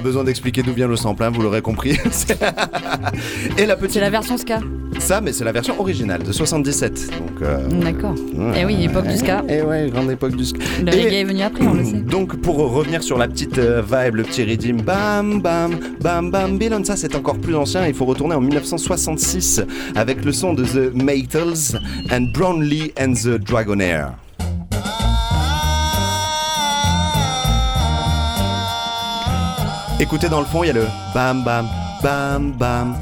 Pas besoin d'expliquer d'où vient le sample, hein, vous l'aurez compris. Et la petite. C'est la version ska. Ça, mais c'est la version originale de 77. Donc. euh, D'accord. Eh oui, époque du ska. Et ouais, grande époque du ska. Le Et- reggae est venu après, on le sait. donc pour revenir sur la petite euh, vibe, le petit rythme, bam bam bam bam billon, ça c'est encore plus ancien, il faut retourner en 1966 avec le son de The Maytals and Brownlee and the Dragonair. Écoutez dans le fond, il y a le bam bam bam bam.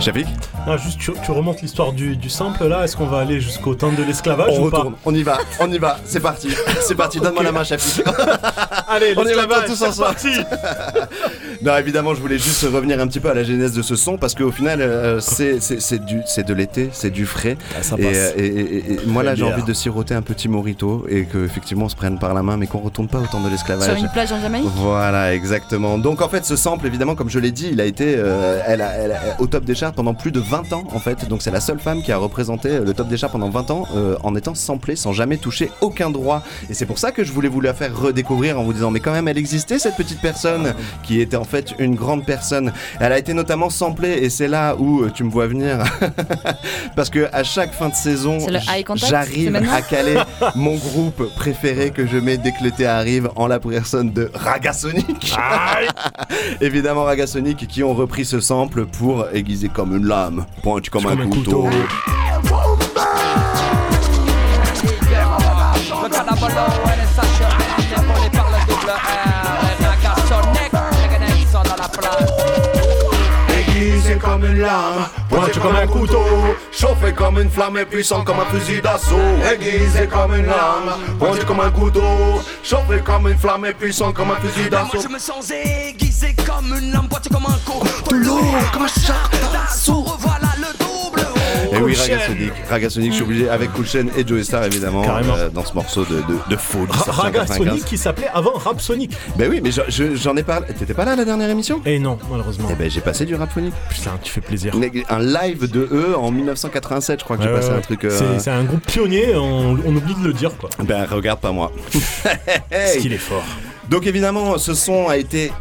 Shafik Ah, juste, tu, tu remontes l'histoire du, du sample là. Est-ce qu'on va aller jusqu'au temps de l'esclavage On ou pas retourne, on y va, on y va, c'est parti, c'est parti, donne-moi la main, Chapi. Allez, on y va pas tous ensemble. Non, évidemment, je voulais juste revenir un petit peu à la genèse de ce son parce qu'au final, euh, c'est c'est- c'est du, c'est de l'été, c'est du frais. ça passe. euh, et- et- et moi là, j'ai envie de siroter un petit morito et qu'effectivement on se prenne par la main, mais qu'on retourne pas au temps de l'esclavage. Sur une plage en Jamaïque Voilà, exactement. Donc en fait, ce sample, évidemment, comme je l'ai dit, il a été euh, elle a- elle a- au top des charts pendant plus de 20 ans, en fait. Donc c'est la seule femme qui a représenté le top des charts pendant 20 ans euh, en étant samplée sans jamais toucher aucun droit. Et c'est pour ça que je voulais vous la faire redécouvrir en vous disant, mais quand même, elle existait cette petite personne qui était en fait une grande personne. Elle a été notamment samplée et c'est là où euh, tu me vois venir. Parce que à chaque fin de saison, j'arrive à caler mon groupe préféré que je mets dès que l'été arrive en la personne de Ragasonic. Évidemment Ragasonic qui ont repris ce sample pour aiguiser comme une lame, pointu comme, un, couteau. Comme une lame, pointu comme un couteau, chauffé comme une flamme et puissant comme un fusil d'assaut. Aiguisé comme une lame, pointu comme un couteau, chauffé comme une flamme et puissant comme un fusil Moi d'assaut. je me sens aiguisé comme une lame, boîtier comme un couteau lourd, comme un char Ragasonic, Ragasonic, je suis obligé avec Cool Chain et Joey Star évidemment euh, dans ce morceau de, de, de folie. sorti en Raga 95. Sonic qui s'appelait avant Rap Sonic. Ben oui, mais je- je- j'en ai parlé. T'étais pas là la dernière émission? Eh non, malheureusement. Eh ben j'ai passé du rap phonique. Putain, tu fais plaisir. Un live de eux en 1987, je crois que j'ai passé un truc. euh, C'est- un groupe pionnier, on, on oublie de le dire quoi. Ben regarde pas moi. Parce qu'il est fort. Donc évidemment, ce son a été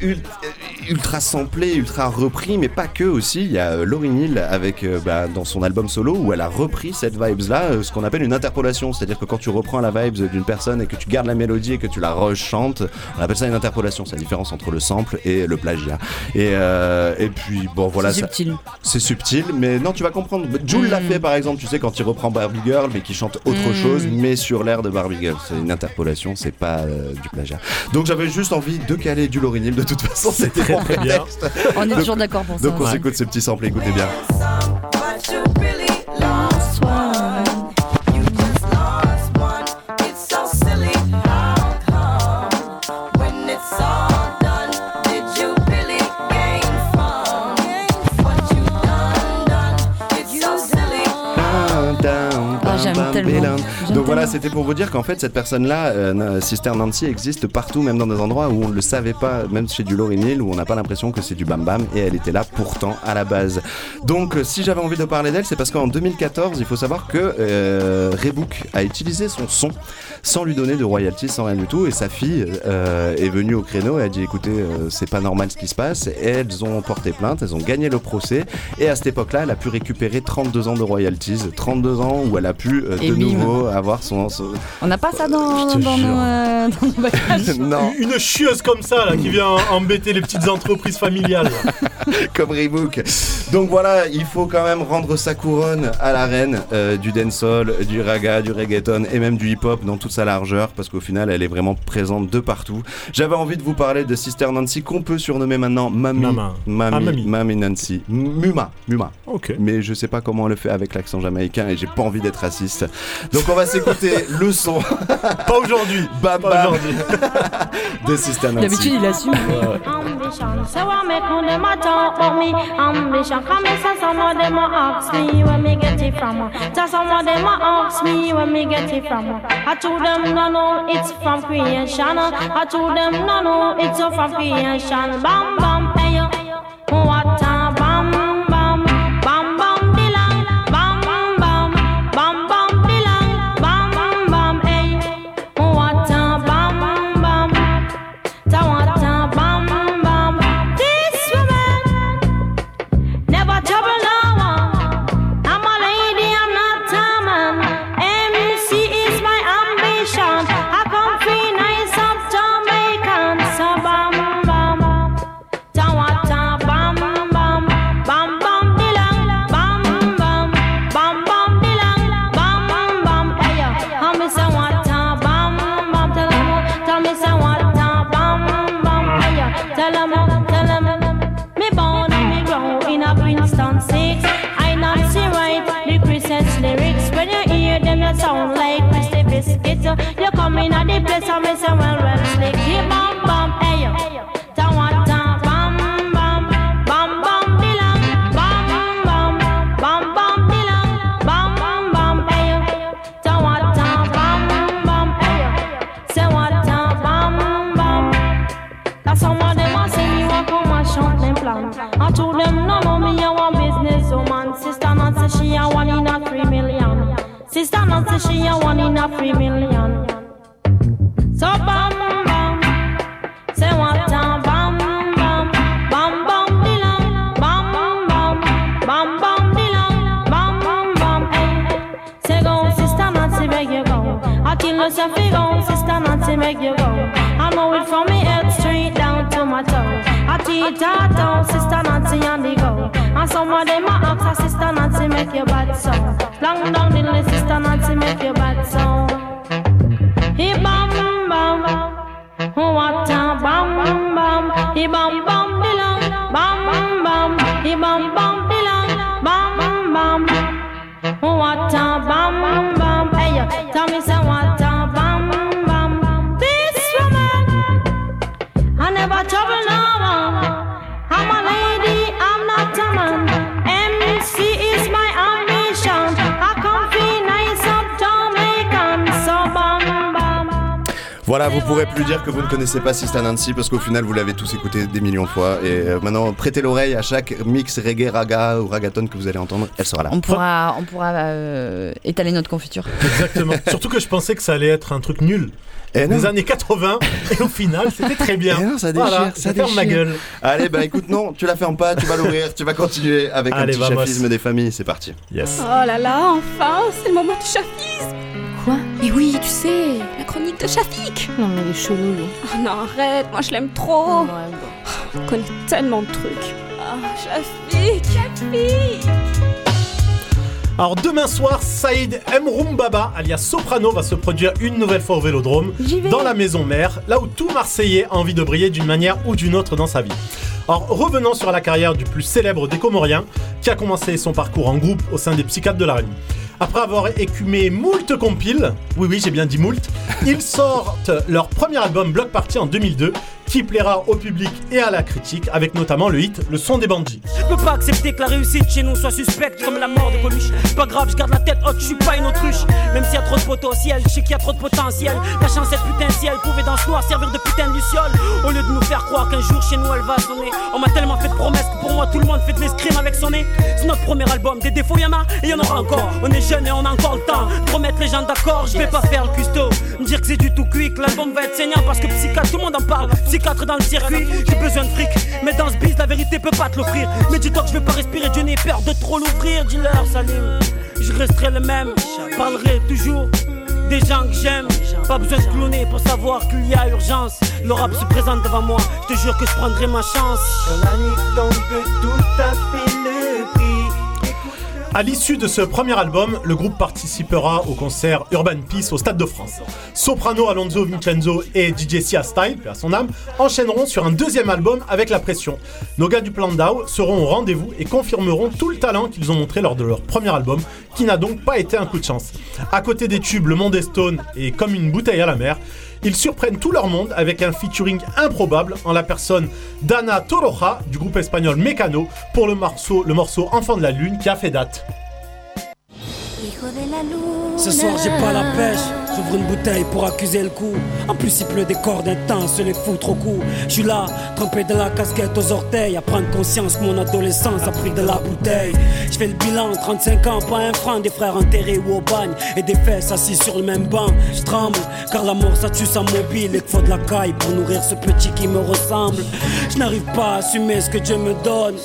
ultra samplé, ultra repris, mais pas que aussi. Il y a euh, Lauryn Hill avec euh, bah, dans son album solo où elle a repris cette vibes-là, euh, ce qu'on appelle une interpolation. C'est-à-dire que quand tu reprends la vibes d'une personne et que tu gardes la mélodie et que tu la rechantes, on appelle ça une interpolation. C'est la différence entre le sample et le plagiat. Et, euh, et puis bon voilà. C'est subtil. C'est subtil, mais non, tu vas comprendre. Jules l'a fait par exemple, tu sais, quand il reprend Barbie Girl, mais qui chante autre Mm. chose, mais sur l'air de Barbie Girl. C'est une interpolation, c'est pas euh, du plagiat. Donc j'avais juste envie de caler du Lauryn Hill, de toute façon, c'était très, mon très bien. prétexte. On est toujours d'accord pour ça. Donc on Ouais. s'écoute ce petit sample, écoutez bien. Ah, j'aime tellement. Donc voilà, c'était pour vous dire qu'en fait, cette personne-là, euh, Sister Nancy, existe partout, même dans des endroits où on ne le savait pas, même chez du Lauryn Hill, où on n'a pas l'impression que c'est du Bam Bam, et elle était là pourtant à la base. Donc, euh, si j'avais envie de parler d'elle, c'est parce qu'en 2014, il faut savoir que euh, Rebook a utilisé son son sans lui donner de royalties, sans rien du tout, et sa fille euh, est venue au créneau et a dit écoutez, euh, c'est pas normal ce qui se passe, et elles ont porté plainte, elles ont gagné le procès, et à cette époque-là, elle a pu récupérer 32 ans de royalties, 32 ans où elle a pu euh, de bim. nouveau avoir son. son- On n'a pas ça dans, dans, euh, dans nos bagages. non, Une chieuse comme ça là qui vient embêter les petites entreprises familiales. comme Reebok. Donc voilà, il faut quand même rendre sa couronne à la reine euh, du dancehall, du raga, du reggaeton et même du hip-hop dans toute sa largeur, parce qu'au final, elle est vraiment présente de partout. J'avais envie de vous parler de Sister Nancy, qu'on peut surnommer maintenant Mami. Mama. Mami, Ah, Mami. Mami Nancy. Muma. Muma. Ok. Mais je sais pas comment elle le fait avec l'accent jamaïcain et j'ai pas envie d'être raciste. Donc on va s'écouter le son. Pas aujourd'hui. Bam Pas aujourd'hui. de Sister Nancy. D'habitude, il assume. Some of them ask me where me get it from. I told them no no, it's from creation. I told them no no, it's from creation. Bam bam, hey yo, what a que vous ne connaissez pas Sista Nancy parce qu'au final vous l'avez tous écouté des millions de fois. Et euh, maintenant, prêtez l'oreille à chaque mix reggae, raga ou ragaton que vous allez entendre, elle sera là. On pourra, on pourra euh, étaler notre confiture. Exactement. Surtout que je pensais que ça allait être un truc nul. Eh non. des années 80 et au final c'était très bien. Eh non, ça déchire, Voilà, ça ferme ma déchire. gueule. Allez, bah écoute, non, tu la fermes pas, tu vas l'ouvrir, tu vas continuer avec Allez, un petit chafisme des familles, c'est parti. Yes. Oh là là, enfin, c'est le moment du chafisme Quoi? Mais oui, tu sais, la chronique de Shafik Non mais il est chelou lui. Oh non, arrête, moi je l'aime trop Oh, On connaît tellement de trucs. Ah, Shafik, Shafik Alors demain soir, Saïd Mroumbaba, alias Soprano, va se produire une nouvelle fois au Vélodrome, dans la maison mère, là où tout Marseillais a envie de briller d'une manière ou d'une autre dans sa vie. Alors revenons sur la carrière du plus célèbre des Comoriens, qui a commencé son parcours en groupe au sein des Psychiatres de la Réunion. Après avoir écumé moult compiles, oui oui j'ai bien dit moult, ils sortent leur premier album Block Party en 2002, qui plaira au public et à la critique, avec notamment le hit Le son des bandits. Je peux pas accepter que la réussite chez nous soit suspecte comme la mort de Coluche. Pas grave, je garde la tête haute, je suis pas une autruche. Même s'il y a trop de potentiel, je sais qu'il y a trop de potentiel. La chance, cette putain de ciel pouvait dans ce noir servir de putain de luciole. Au lieu de nous faire croire qu'un jour chez nous elle va sonner. On m'a tellement fait de promesses que pour moi tout le monde fait de l'escrime avec son nez. C'est notre premier album, des défauts y en a et y en aura encore. On est et on a encore le temps de remettre les gens d'accord. Je vais pas faire le custo, me dire que c'est du tout cuit, que l'album va être saignant parce que psychiatre, tout le monde en parle. Psychiatre dans le circuit, j'ai besoin de fric, mais dans ce biz, la vérité peut pas te l'offrir. Mais dis-toi que je vais pas respirer, Dieu n'ai peur de trop l'ouvrir. Dis-leur, Salim, je resterai le même, je parlerai toujours des gens que j'aime. Pas besoin de cloner pour savoir qu'il y a urgence. Le rap se présente devant moi, je te jure que je prendrai ma chance. Tout. À l'issue de ce premier album, le groupe participera au concert Urban Peace au Stade de France. Soprano, Alonso Vincenzo et DJ Sia Style, à son âme, enchaîneront sur un deuxième album avec La Pression. Nos gars du Plan DAO seront au rendez-vous et confirmeront tout le talent qu'ils ont montré lors de leur premier album, qui n'a donc pas été un coup de chance. À côté des tubes Le Monde est Stone et Comme une bouteille à la mer, ils surprennent tout leur monde avec un featuring improbable en la personne d'Ana Toroja du groupe espagnol Mecano pour le morceau, le morceau Enfant de la Lune qui a fait date. Ce soir j'ai pas la pêche, j'ouvre une bouteille pour accuser le coup. En plus il pleut des cordes intenses, se les foutre au cou. Je suis là, trempé de la casquette aux orteils, à prendre conscience mon adolescence a pris de la bouteille. Je fais le bilan, 35 ans, pas un franc, des frères enterrés ou au bagne, et des fesses assis sur le même banc. Je tremble, car la mort ça tue sa mobile, et qu'il faut de la caille pour nourrir ce petit qui me ressemble. Je n'arrive pas à assumer ce que Dieu me donne.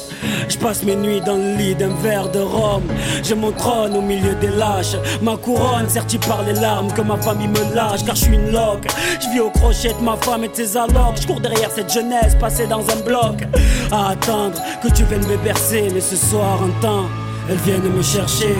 Je passe mes nuits dans le lit d'un verre de rhum. J'ai mon trône au milieu des lâches. Ma couronne sertie par les larmes que ma famille me lâche. Car je suis une loque. Je vis au crochet de ma femme et de ses allocs. Je cours derrière cette jeunesse passée dans un bloc. À attendre que tu viennes me bercer. Mais ce soir, un temps, elles viennent me chercher.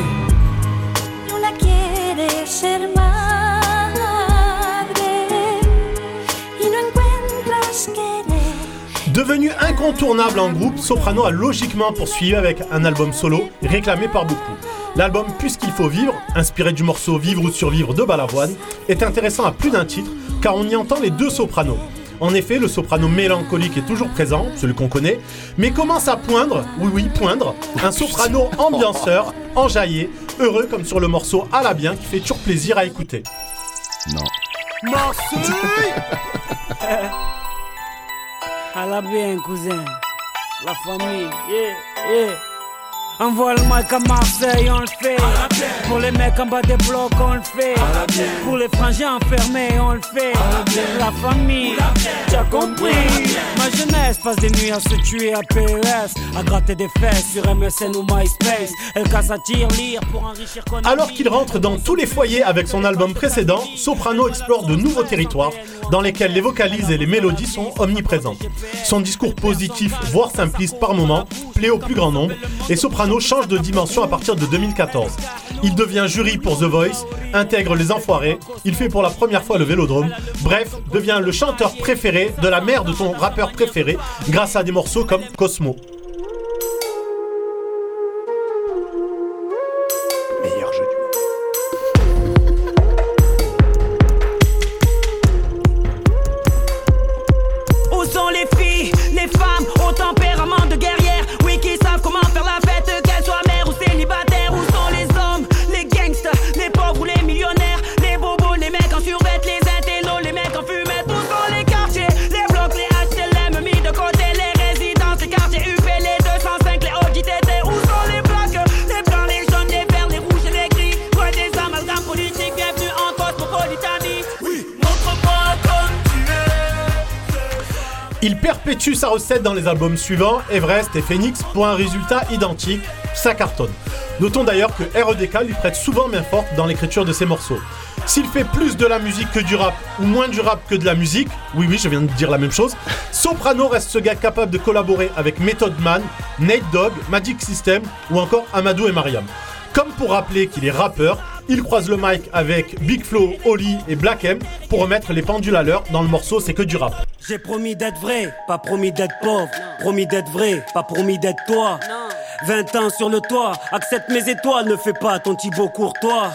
Devenu incontournable en groupe, Soprano a logiquement poursuivi avec un album solo réclamé par beaucoup. L'album Puisqu'il faut vivre, inspiré du morceau Vivre ou survivre de Balavoine, est intéressant à plus d'un titre car on y entend les deux sopranos. En effet, le soprano mélancolique est toujours présent, celui qu'on connaît, mais commence à poindre, oui oui, poindre, un soprano ambianceur, enjaillé, heureux comme sur le morceau À la bien qui fait toujours plaisir à écouter. Non. Marseille À la bien, cousin. La famille, yeah, yeah. Envoie le mic à Marseille, on le fait. Pour les mecs en bas des blocs, on le fait. Pour les frangins enfermés, on le fait. La famille, tu as compris. Ma jeunesse passe des nuits à se tuer à PES, à gratter des fesses sur MSN ou MySpace. Elle casse à tir, lire pour enrichir connaître. Alors qu'il rentre dans tous les foyers avec son album précédent, Soprano explore de nouveaux territoires dans lesquels les vocalises et les mélodies sont omniprésentes. Son discours positif, voire simpliste par moments, plaît au plus grand nombre et Soprano change de dimension à partir de 2014. Il devient jury pour The Voice, intègre Les Enfoirés, il fait pour la première fois le Vélodrome, bref, devient le chanteur préféré de la mère de ton rappeur préféré grâce à des morceaux comme Cosmo. dans les albums suivants, Everest et Phoenix, pour un résultat identique, ça cartonne. Notons d'ailleurs que R.E.D.K. lui prête souvent main forte dans l'écriture de ses morceaux. S'il fait plus de la musique que du rap, ou moins du rap que de la musique, oui oui je viens de dire la même chose, Soprano reste ce gars capable de collaborer avec Method Man, Nate Dogg, Magic System ou encore Amadou et Mariam. Comme pour rappeler qu'il est rappeur, il croise le mic avec Big Flo, Oli et Black M pour remettre les pendules à l'heure dans le morceau C'est que du rap. J'ai promis d'être vrai, pas promis d'être pauvre. Promis d'être vrai, pas promis d'être toi. 20 ans sur le toit, accepte mes étoiles, ne fais pas ton Thibaut Courtois.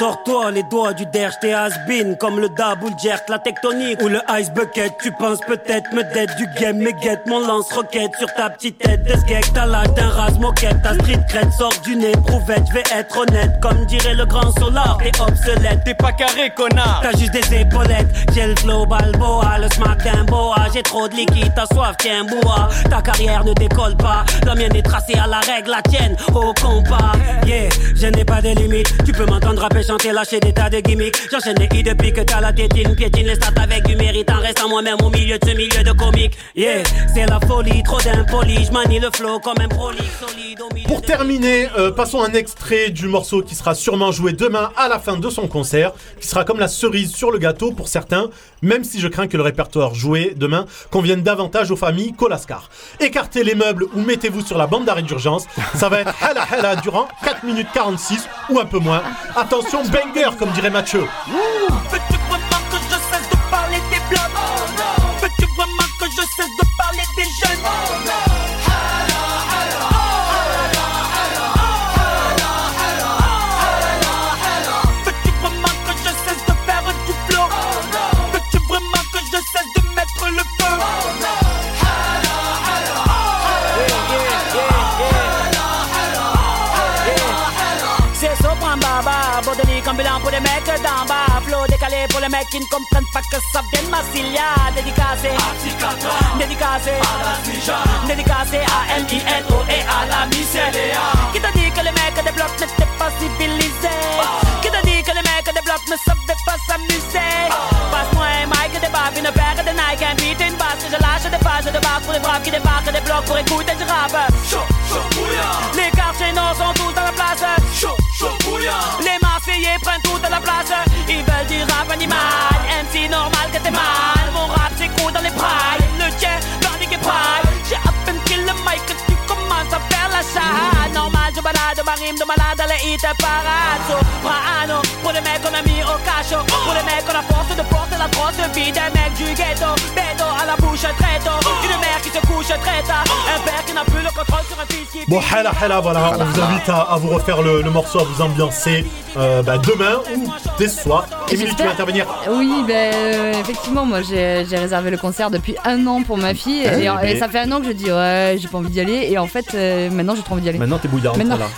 Sors-toi les doigts du derge, t'es has-been comme le double jerk, la tectonique ou le ice bucket. Tu penses peut-être me d'être du game, mais guette mon lance-roquette sur ta petite tête de skate. T'as l'âge d'un rase-moquette, ta street crête sort du nez, prouvette. Je vais être honnête, comme dirait le grand solar, t'es obsolète. T'es pas carré, connard. T'as juste des épaulettes, j'ai le flow balboa, le smack d'un boa. J'ai trop de liquide, t'as soif, tiens, bois. Ta carrière ne décolle pas, la mienne est tracée à la règle, la tienne au compas. Yeah, je n'ai pas de limite. Tu peux m'entendre rapper, chanter, lâcher des tas de gimmicks. J'enchaîne les hits depuis que t'as la tétine, piétine les stats avec du mérite. En restant moi-même au milieu de ce milieu de comique. Yeah, c'est la folie, trop d'impoli. Je manie le flow comme un prolixe solide au milieu Pour terminer, euh, passons un extrait du morceau qui sera sûrement joué demain à la fin de son concert, qui sera comme la cerise sur le gâteau pour certains, même si je crains que le répertoire joué demain convienne davantage aux familles Colascar. Écartez les meubles ou mettez-vous sur la bande d'arrêt d'urgence, ça va être hala hala durant 4 minutes 46 ou un peu moins. Attention, banger comme dirait Mathieu. Les mecs d'en bas. Flow décalé pour les mecs qui ne comprennent pas que ça vient de Massilia. Dédicacé, dédicacé, dédicacé à M-I-N-O et à la Michelia Qui t'a dit que les mecs des blocs n'étaient pas civilisés? Qui t'a dit que les mecs des blocs ne savaient pas s'amuser? Passe-moi un mic et des baffes, une paire de Nike, un beat et une basse. Je lâche des pages de barres pour les braves qui débarquent des blocs pour écouter du rap. Les quartiers nord sont tous dans la place. Les Marseillais prennent toute la place. Ils veulent du rap animal. MC normal que t'es mal. Mon rap s'écoute dans les prailles Le tien dans les prailles malade dans les hits parades Soprano Pour les mecs qu'on a mis au cachot Pour les mecs qu'on a force de porter la grosse vie Des mecs du ghetto. Bédo à la bouche très tôt. Une mère qui se couche très tard. Un père qui n'a plus le contrôle sur un fils Bon, Hela Hela, voilà, on vous invite à, à vous refaire le, le morceau, à vous ambiancer euh, bah, demain ou dès ce soir. Émilie, tu vas intervenir. Oui, ben euh, effectivement, moi j'ai j'ai réservé le concert depuis un an pour ma fille. Ah et, ça fait un an que je dis ouais, j'ai pas envie d'y aller. Et en fait euh, maintenant j'ai trop envie d'y aller. Maintenant, t'es bouillarde, Maintenant, voilà.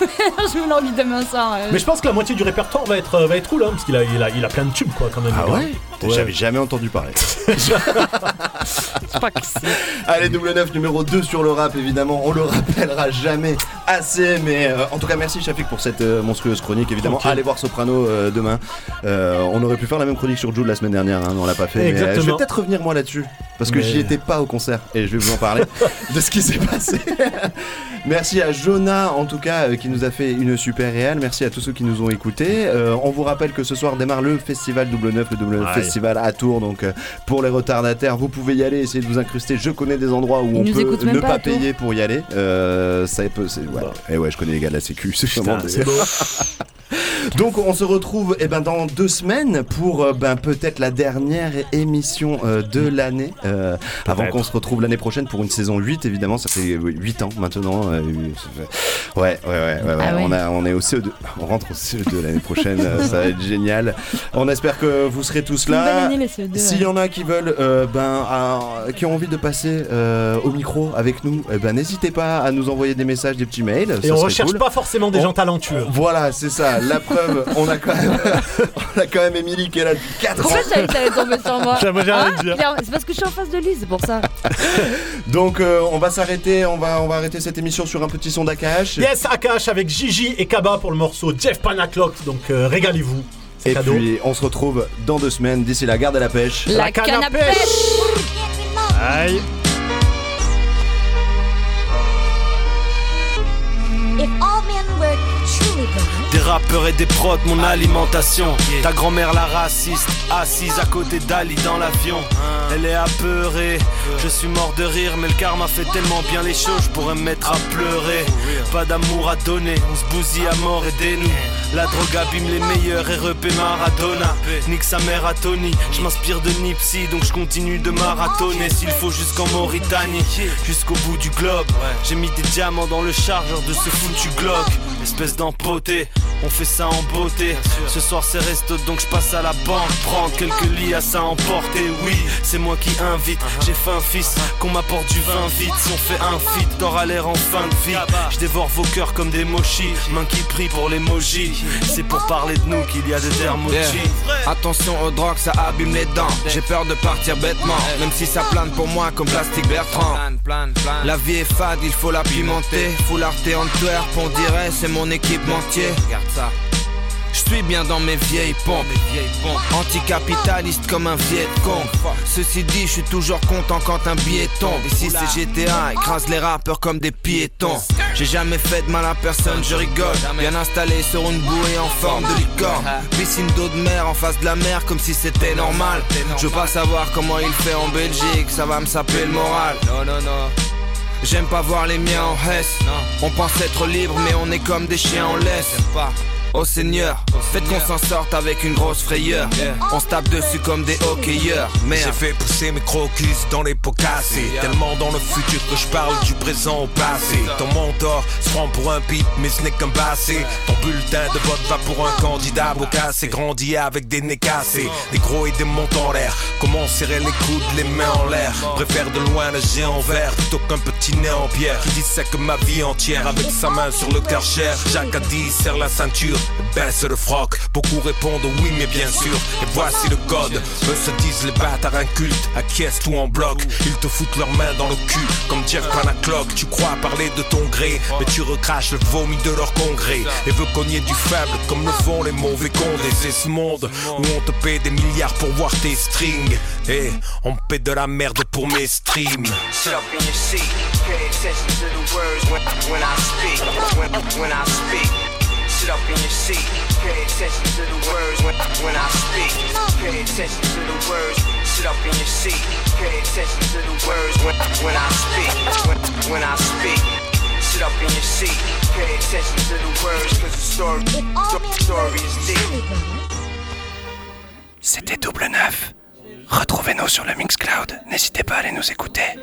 je me l'envie demain soir. euh. Mais je pense que la moitié du répertoire va être, va être roule, hein, parce qu'il a, il a, il a plein de tubes, quoi, quand même. Ah le ouais J'avais jamais entendu parler. Je crois que c'est. Allez, double 9 numéro 2 sur le rap, évidemment. On le rappellera jamais assez. Mais euh, en tout cas, merci Shafik pour cette euh, monstrueuse chronique. Évidemment, allez voir Soprano euh, demain. Euh, on aurait pu faire la même chronique sur Jude la semaine dernière, hein, mais on l'a pas fait. Mais, euh, je vais Exactement. peut-être revenir moi là-dessus. Parce que Mais- j'y étais pas au concert et je vais vous en parler de ce qui s'est passé. Merci à Jonah en tout cas euh, qui nous a fait une super réelle. Merci à tous ceux qui nous ont écoutés. Euh, on vous rappelle que ce soir démarre le festival double 9, le double 9 Aïe. Festival à Tours. Donc euh, pour les retardataires, vous pouvez y aller, essayer de vous incruster. Je connais des endroits où Ils on peut ne pas payer pour y aller. Euh, ça peut, c'est ouais. Et ouais, je connais les gars de la Sécu. C'est beau. donc on se retrouve eh ben, dans deux semaines pour euh, ben, peut-être la dernière émission euh, de l'année. euh, avant qu'on se retrouve l'année prochaine pour une saison 8 évidemment. Ça fait 8 ans maintenant. euh, Ouais, ouais, ouais. ouais, ouais. Ah ouais. On, a, on est au CE2. On rentre au CE2 l'année prochaine. ça va être génial. On espère que vous serez tous là. CE2, S'il y en a qui veulent, euh, ben, à- qui ont envie de passer euh, au micro avec nous, eh ben, n'hésitez pas à nous envoyer des messages, des petits mails. Et ça on recherche cool. pas forcément des On- gens talentueux. Voilà, c'est ça. La preuve, on a quand même, on a quand même Émilie qui est là depuis 4 ans. Savais que t'allais tomber sur moi Ça, Hein dire. C'est parce que je suis en face de lui, c'est pour ça. Donc euh, on va s'arrêter, on va, on va arrêter cette émission sur un petit son d'Akash. Yes, Akash avec Gigi et Kaba pour le morceau Jeff Panaclock. Donc euh, régalez-vous. Et cadeau. puis on se retrouve dans deux semaines. D'ici là, garde à la pêche. La canne à pêche Aïe. If all men were truly blind, Des rappeurs et des prods, mon alimentation. Ta grand-mère la raciste, assise à côté d'Ali dans l'avion. Elle est apeurée, je suis mort de rire, mais le karma fait tellement bien les choses, je pourrais me mettre à pleurer. Pas d'amour à donner, on se bousille à mort, aidez-nous. La drogue abîme les meilleurs, REP Maradona. Nique sa mère à Tony, je m'inspire de Nipsey, donc je continue de marathonner s'il faut jusqu'en Mauritanie, jusqu'au bout du globe. J'ai mis des diamants dans le chargeur de ce foutu Glock, espèce d'empoté. On fait ça en beauté. Ce soir c'est resto donc je passe à la banque prendre quelques lits à ça emporter. Oui, c'est moi qui invite. J'ai faim fils, qu'on m'apporte du vin vite. Si on fait un fit, t'auras l'air en fin de vie. Je dévore vos cœurs comme des mochis. Main qui prie pour l'emoji. C'est pour parler de nous qu'il y a des thermojis. Yeah. Attention aux drogues, ça abîme les dents. J'ai peur de partir bêtement, même si ça plane pour moi comme plastique Bertrand. La vie est fade, il faut la pimenter. Full arte Antwerp, on dirait c'est mon équipementier. Je suis bien dans mes vieilles pompes, anticapitaliste comme un viet con. Ceci dit, je suis toujours content quand un billet tombe. Ici c'est GTA, écrase les rappeurs comme des piétons. J'ai jamais fait de mal à personne, je rigole. Bien installé sur une bouée en forme de licorne. Piscine d'eau de mer en face de la mer comme si c'était normal. Je veux pas savoir comment il fait en Belgique, ça va me saper le moral. Non, non, non. J'aime pas voir les miens en Hesse. On pense être libre, mais on est comme des chiens en laisse. Oh Seigneur, faites qu'on s'en sorte avec une grosse frayeur. On se tape dessus comme des hockeyeurs. J'ai fait pousser mes crocus dans les pots cassés. Tellement dans le futur que je parle du présent au passé. Ton mentor se prend pour un pipe mais ce n'est qu'un passé. Ton bulletin de vote va pour un candidat avocat C'est grandi avec des nez cassés. Des gros et des montants en l'air. Comment serrer les coudes, les mains en l'air? Préfère de loin le géant vert plutôt qu'un petit nez en pierre. Qui dissèque ma vie entière avec sa main sur le karcher Jacques a dit serre la ceinture, baisse le froc Beaucoup répondent oui mais bien sûr. Et voici le code. Eux se disent les bâtards incultes. Acquiescent tout en bloc. Ils te foutent leurs mains dans le cul Comme Jeff Panaclock. Tu crois parler de ton gré Mais tu recraches le vomi de leur congrès. Et veux cogner du faible Comme le font les mauvais condés C'est ce monde où on te paie des milliards pour voir tes strings. Et on paie de la merde pour mes streams. When, I when I speak. Sit up in your seat, pay attention to the words when, when I speak. Pay attention to the words. Sit up in your seat, pay attention to the words when, when I speak. When, when I speak. Sit up in your seat, pay attention to the words, cause the story, the story is deep. C'était double neuf. Retrouvez-nous sur le Mixcloud. N'hésitez pas à aller nous écouter.